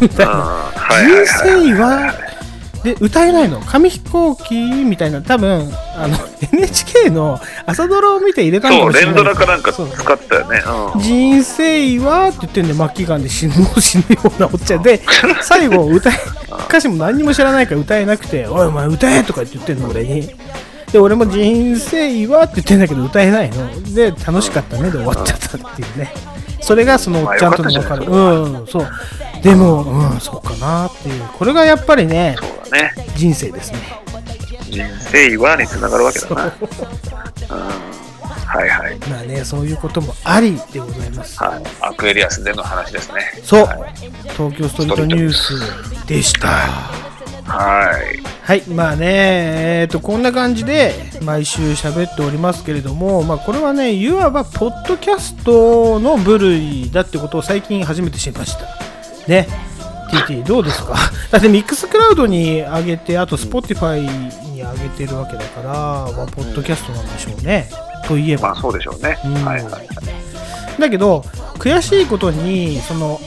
みたいな。人生は、で、歌えないの。紙飛行機みたいな、多分、あの、NHK の朝ドラを見て入れたのかそう、もしれない。連ドラかなんか使ったよね。うん。人生はって言ってんで末期がんで死ぬ死ぬようなおっちゃんで最後歌え 歌詞も何にも知らないから歌えなくて「おいお前歌え!」とか言ってんの俺にで俺も「人生は」って言ってんだけど歌えないので楽しかったねで終わっちゃったっていうねそれがそのおっちゃんとの分かるうんそうでもうんそうかなっていうこれがやっぱりねそうだね。人生ですね人生はにつながるわけだな。うん。はいはいはい。まあね、そういうこともありでございます。はい。アクエリアスでの話ですね。そう、はい。東京ストリートニュースでした。はい。はい、まあね、えー、とこんな感じで毎週喋っておりますけれども、まあ、これはね、いわばポッドキャストの部類だってことを最近初めて知りました。ね、TT、どうですか？だってミックスクラウドに上げて、あと Spotify に上げてるわけだから、まあ、ポッドキャストなんでしょうね。といえば。まあそうでしょうね。うんはいはいはい。だけど、悔しいことに、その、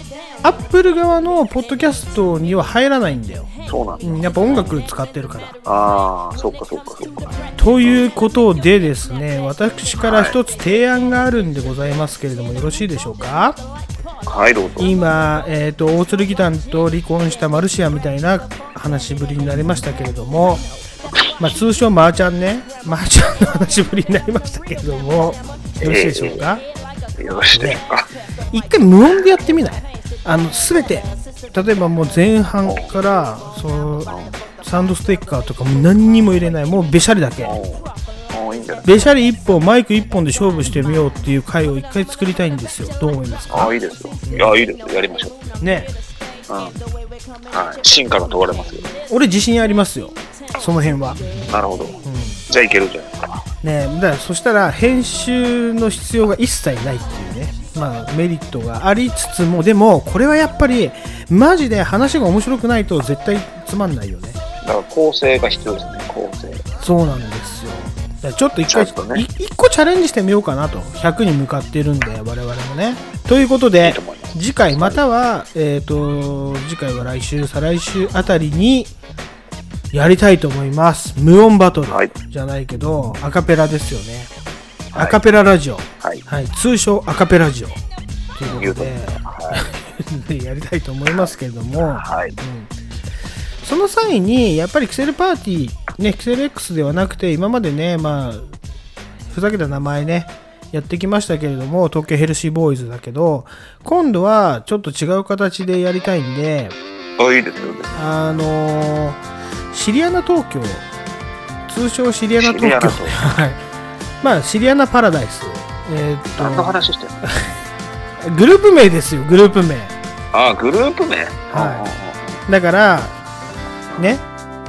アップル側のポッドキャストには入らないんだよ。そうなんだ。うんやっぱ音楽使ってるから。ああ、そうかそうかそうか。ということでですね、私から一つ提案があるんでございますけれども、よろしいでしょうか？はい、どうぞ。今、えー、と大鶴ギタンと離婚したマルシアみたいな話しぶりになりましたけれども、まあ、通称マーちゃんね、マーちゃんの話しぶりになりましたけれども、よろしいでしょうか、よろしいでしょうか？一回無音でやってみない？あの全て例えばもう前半からそのサウンドステッカーとかも何にも入れないもうべしゃりだけべしゃり1本マイク1本で勝負してみようっていう回を一回作りたいんですよどう思いますか？ああ、いいですよ。いや、いいですよ。やりましょう。ねうん。はい。進化が問われますよ。俺自信ありますよその辺はなるほど。じゃあいけるじゃないですか。ねだからそしたら編集の必要が一切ないっていうねまあメリットがありつつもでもこれはやっぱりマジで話が面白くないと絶対つまんないよね。だから構成が必要ですね、構成。そうなんですよ。ちょっと一回ちょっとね。い一個チャレンジしてみようかなと100に向かってるんで我々もね。ということで次回またはえっ、と次回は来週再来週あたりにやりたいと思います。無音バトルじゃないけど、アカペラですよね、アカペララジオ、はい。通称アカペラジオ。ということで、やりたいと思いますけれども、うん。その際にやっぱりキセルパーティー、ね、キセル X ではなくて今までね、まあ、ふざけた名前ねやってきましたけれども東京ヘルシーボーイズだけど今度はちょっと違う形でやりたいんであ、いいですよ。あのーシリアナ東京。通称シリアナ東京。シリアナ東京。はいまあシリアナパラダイス。えーっと。何の話してるの？グループ名ですよグループ名。あ、グループ名？はい。だからね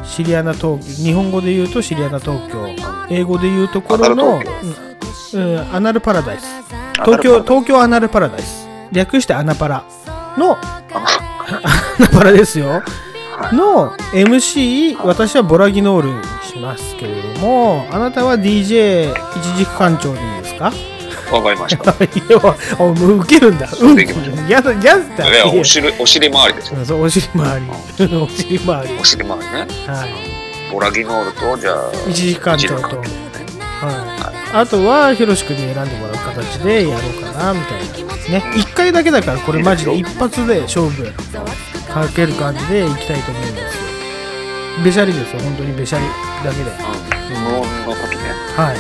シリアナ東京日本語で言うとシリアナ東京。英語で言うところのアナルうんうんアナルパラダイス。東京東京アナルパラダイス。略してアナパラの アナパラですよ。の MC 私はボラギノールますけれどもあなたは DJ 一軸館長でいいですか？わかりました。いやおもう受けるんだ。う。ん。やだやだ。いや、お尻、お尻周りです。よ。お尻周 り。お尻周り。お尻周りね。はい。ボラギノールと、じゃあ、一時間長と、はい、あとはひろしくんに選んでもらう形でやろうかなみたいなね。1回だけだからこれマジで一発で勝負かける感じでいきたいと思うんですよべしゃりですよ。本当にべしゃりだけで。はい。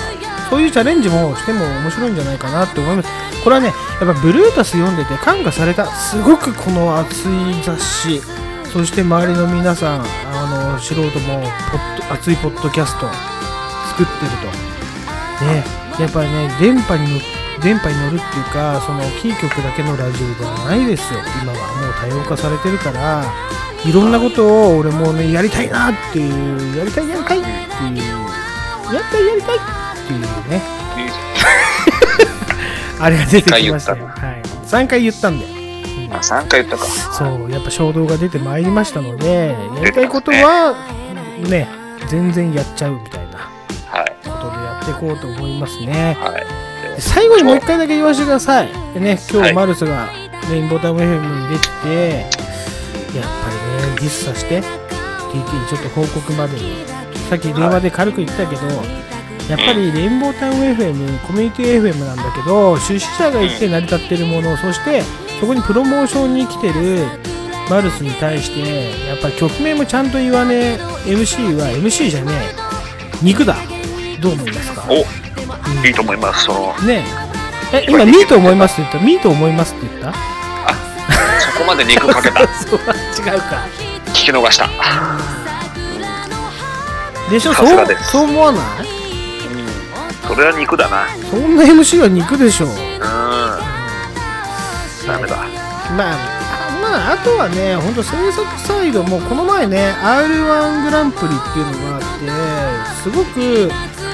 そういうチャレンジもしても面白いんじゃないかなって思います。これはねやっぱブルータス読んでて感化された。すごくこの熱い雑誌。そして周りの皆さんあの素人もポッド熱いポッドキャスト作ってると。ね。やっぱりね電波に乗電波に乗るっていうかそのキー局だけのラジオではないですよ。今はもう多様化されてるからいろんなことを俺もねやりたいなっていうやりたいやりたいっていうやりたいやりたいっていうね。あれが出てきましたよ、はい、3回言ったんで。あ、3回言ったか。そうやっぱ衝動が出てまいりましたのでやりたいことはね。全然やっちゃうみたいなはい。ことでやっていこうと思いますね、はい。で最後にもう一回だけ言わせてください。でね今日はい。マルスがレインボータウン FM に出ててやっぱりねディスさして TT にちょっと報告までに。さっき電話で軽く言ったけど、やっぱりレインボータウン FM コミュニティ FM なんだけど出資者がいて成り立ってるものそしてそこにプロモーションに来てるマルスに対してやっぱり曲名もちゃんと言わねえ MC は MC じゃねえ肉だ。どう思いますか？お、いいと思います。その、ねえ。え今ミート思いますって言った？ミート思います。って言った？そこまで肉かけた。そう違うか。聞き逃した。でしょ？さすがです。そうそう思わない？そそれは肉だな。そんな MC は肉でしょ？ううん。ダメだ。まあまああとはね本当制作サイドもこの前ね R1 グランプリっていうのがあってすごく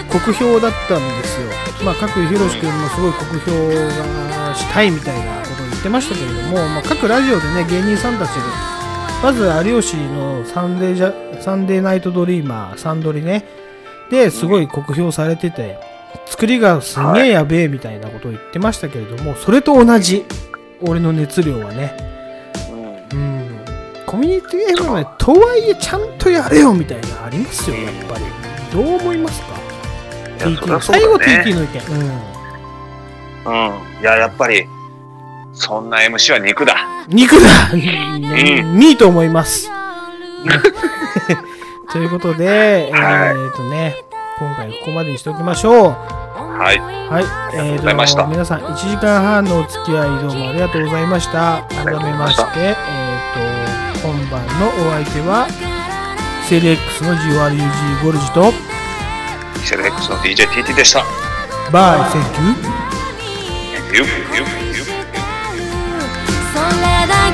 酷評だったんですよ。まあ各ひろし君もすごい酷評がしたいみたいなことを言ってましたけれども、まあ、各ラジオでね芸人さんたちがまず有吉のサンデージャサンデーナイトドリーマーサンドリねですごい酷評されてて作りがすげえやべえみたいなことを言ってましたけれども、それと同じ俺の熱量はね。うん。コミュニティ FM はねとはいえちゃんとやれよみたいなのありますよやっぱり。どう思いますか？TT 最後 TT の意見。うん。うん。いややっぱりそんな MC は肉だ。肉だ、ねミーと思います。ということで、えー、とね、今回ここまでにしておきましょう。はい。はい、えりがとうございました。と皆さん1時間半のお付き合いどうもありがとうございました。改めまして、えー、と今晩のお相手はセレ X の GRUG ゴルジとキセル X の DJTT でした。バイセンキュー。You, you soledad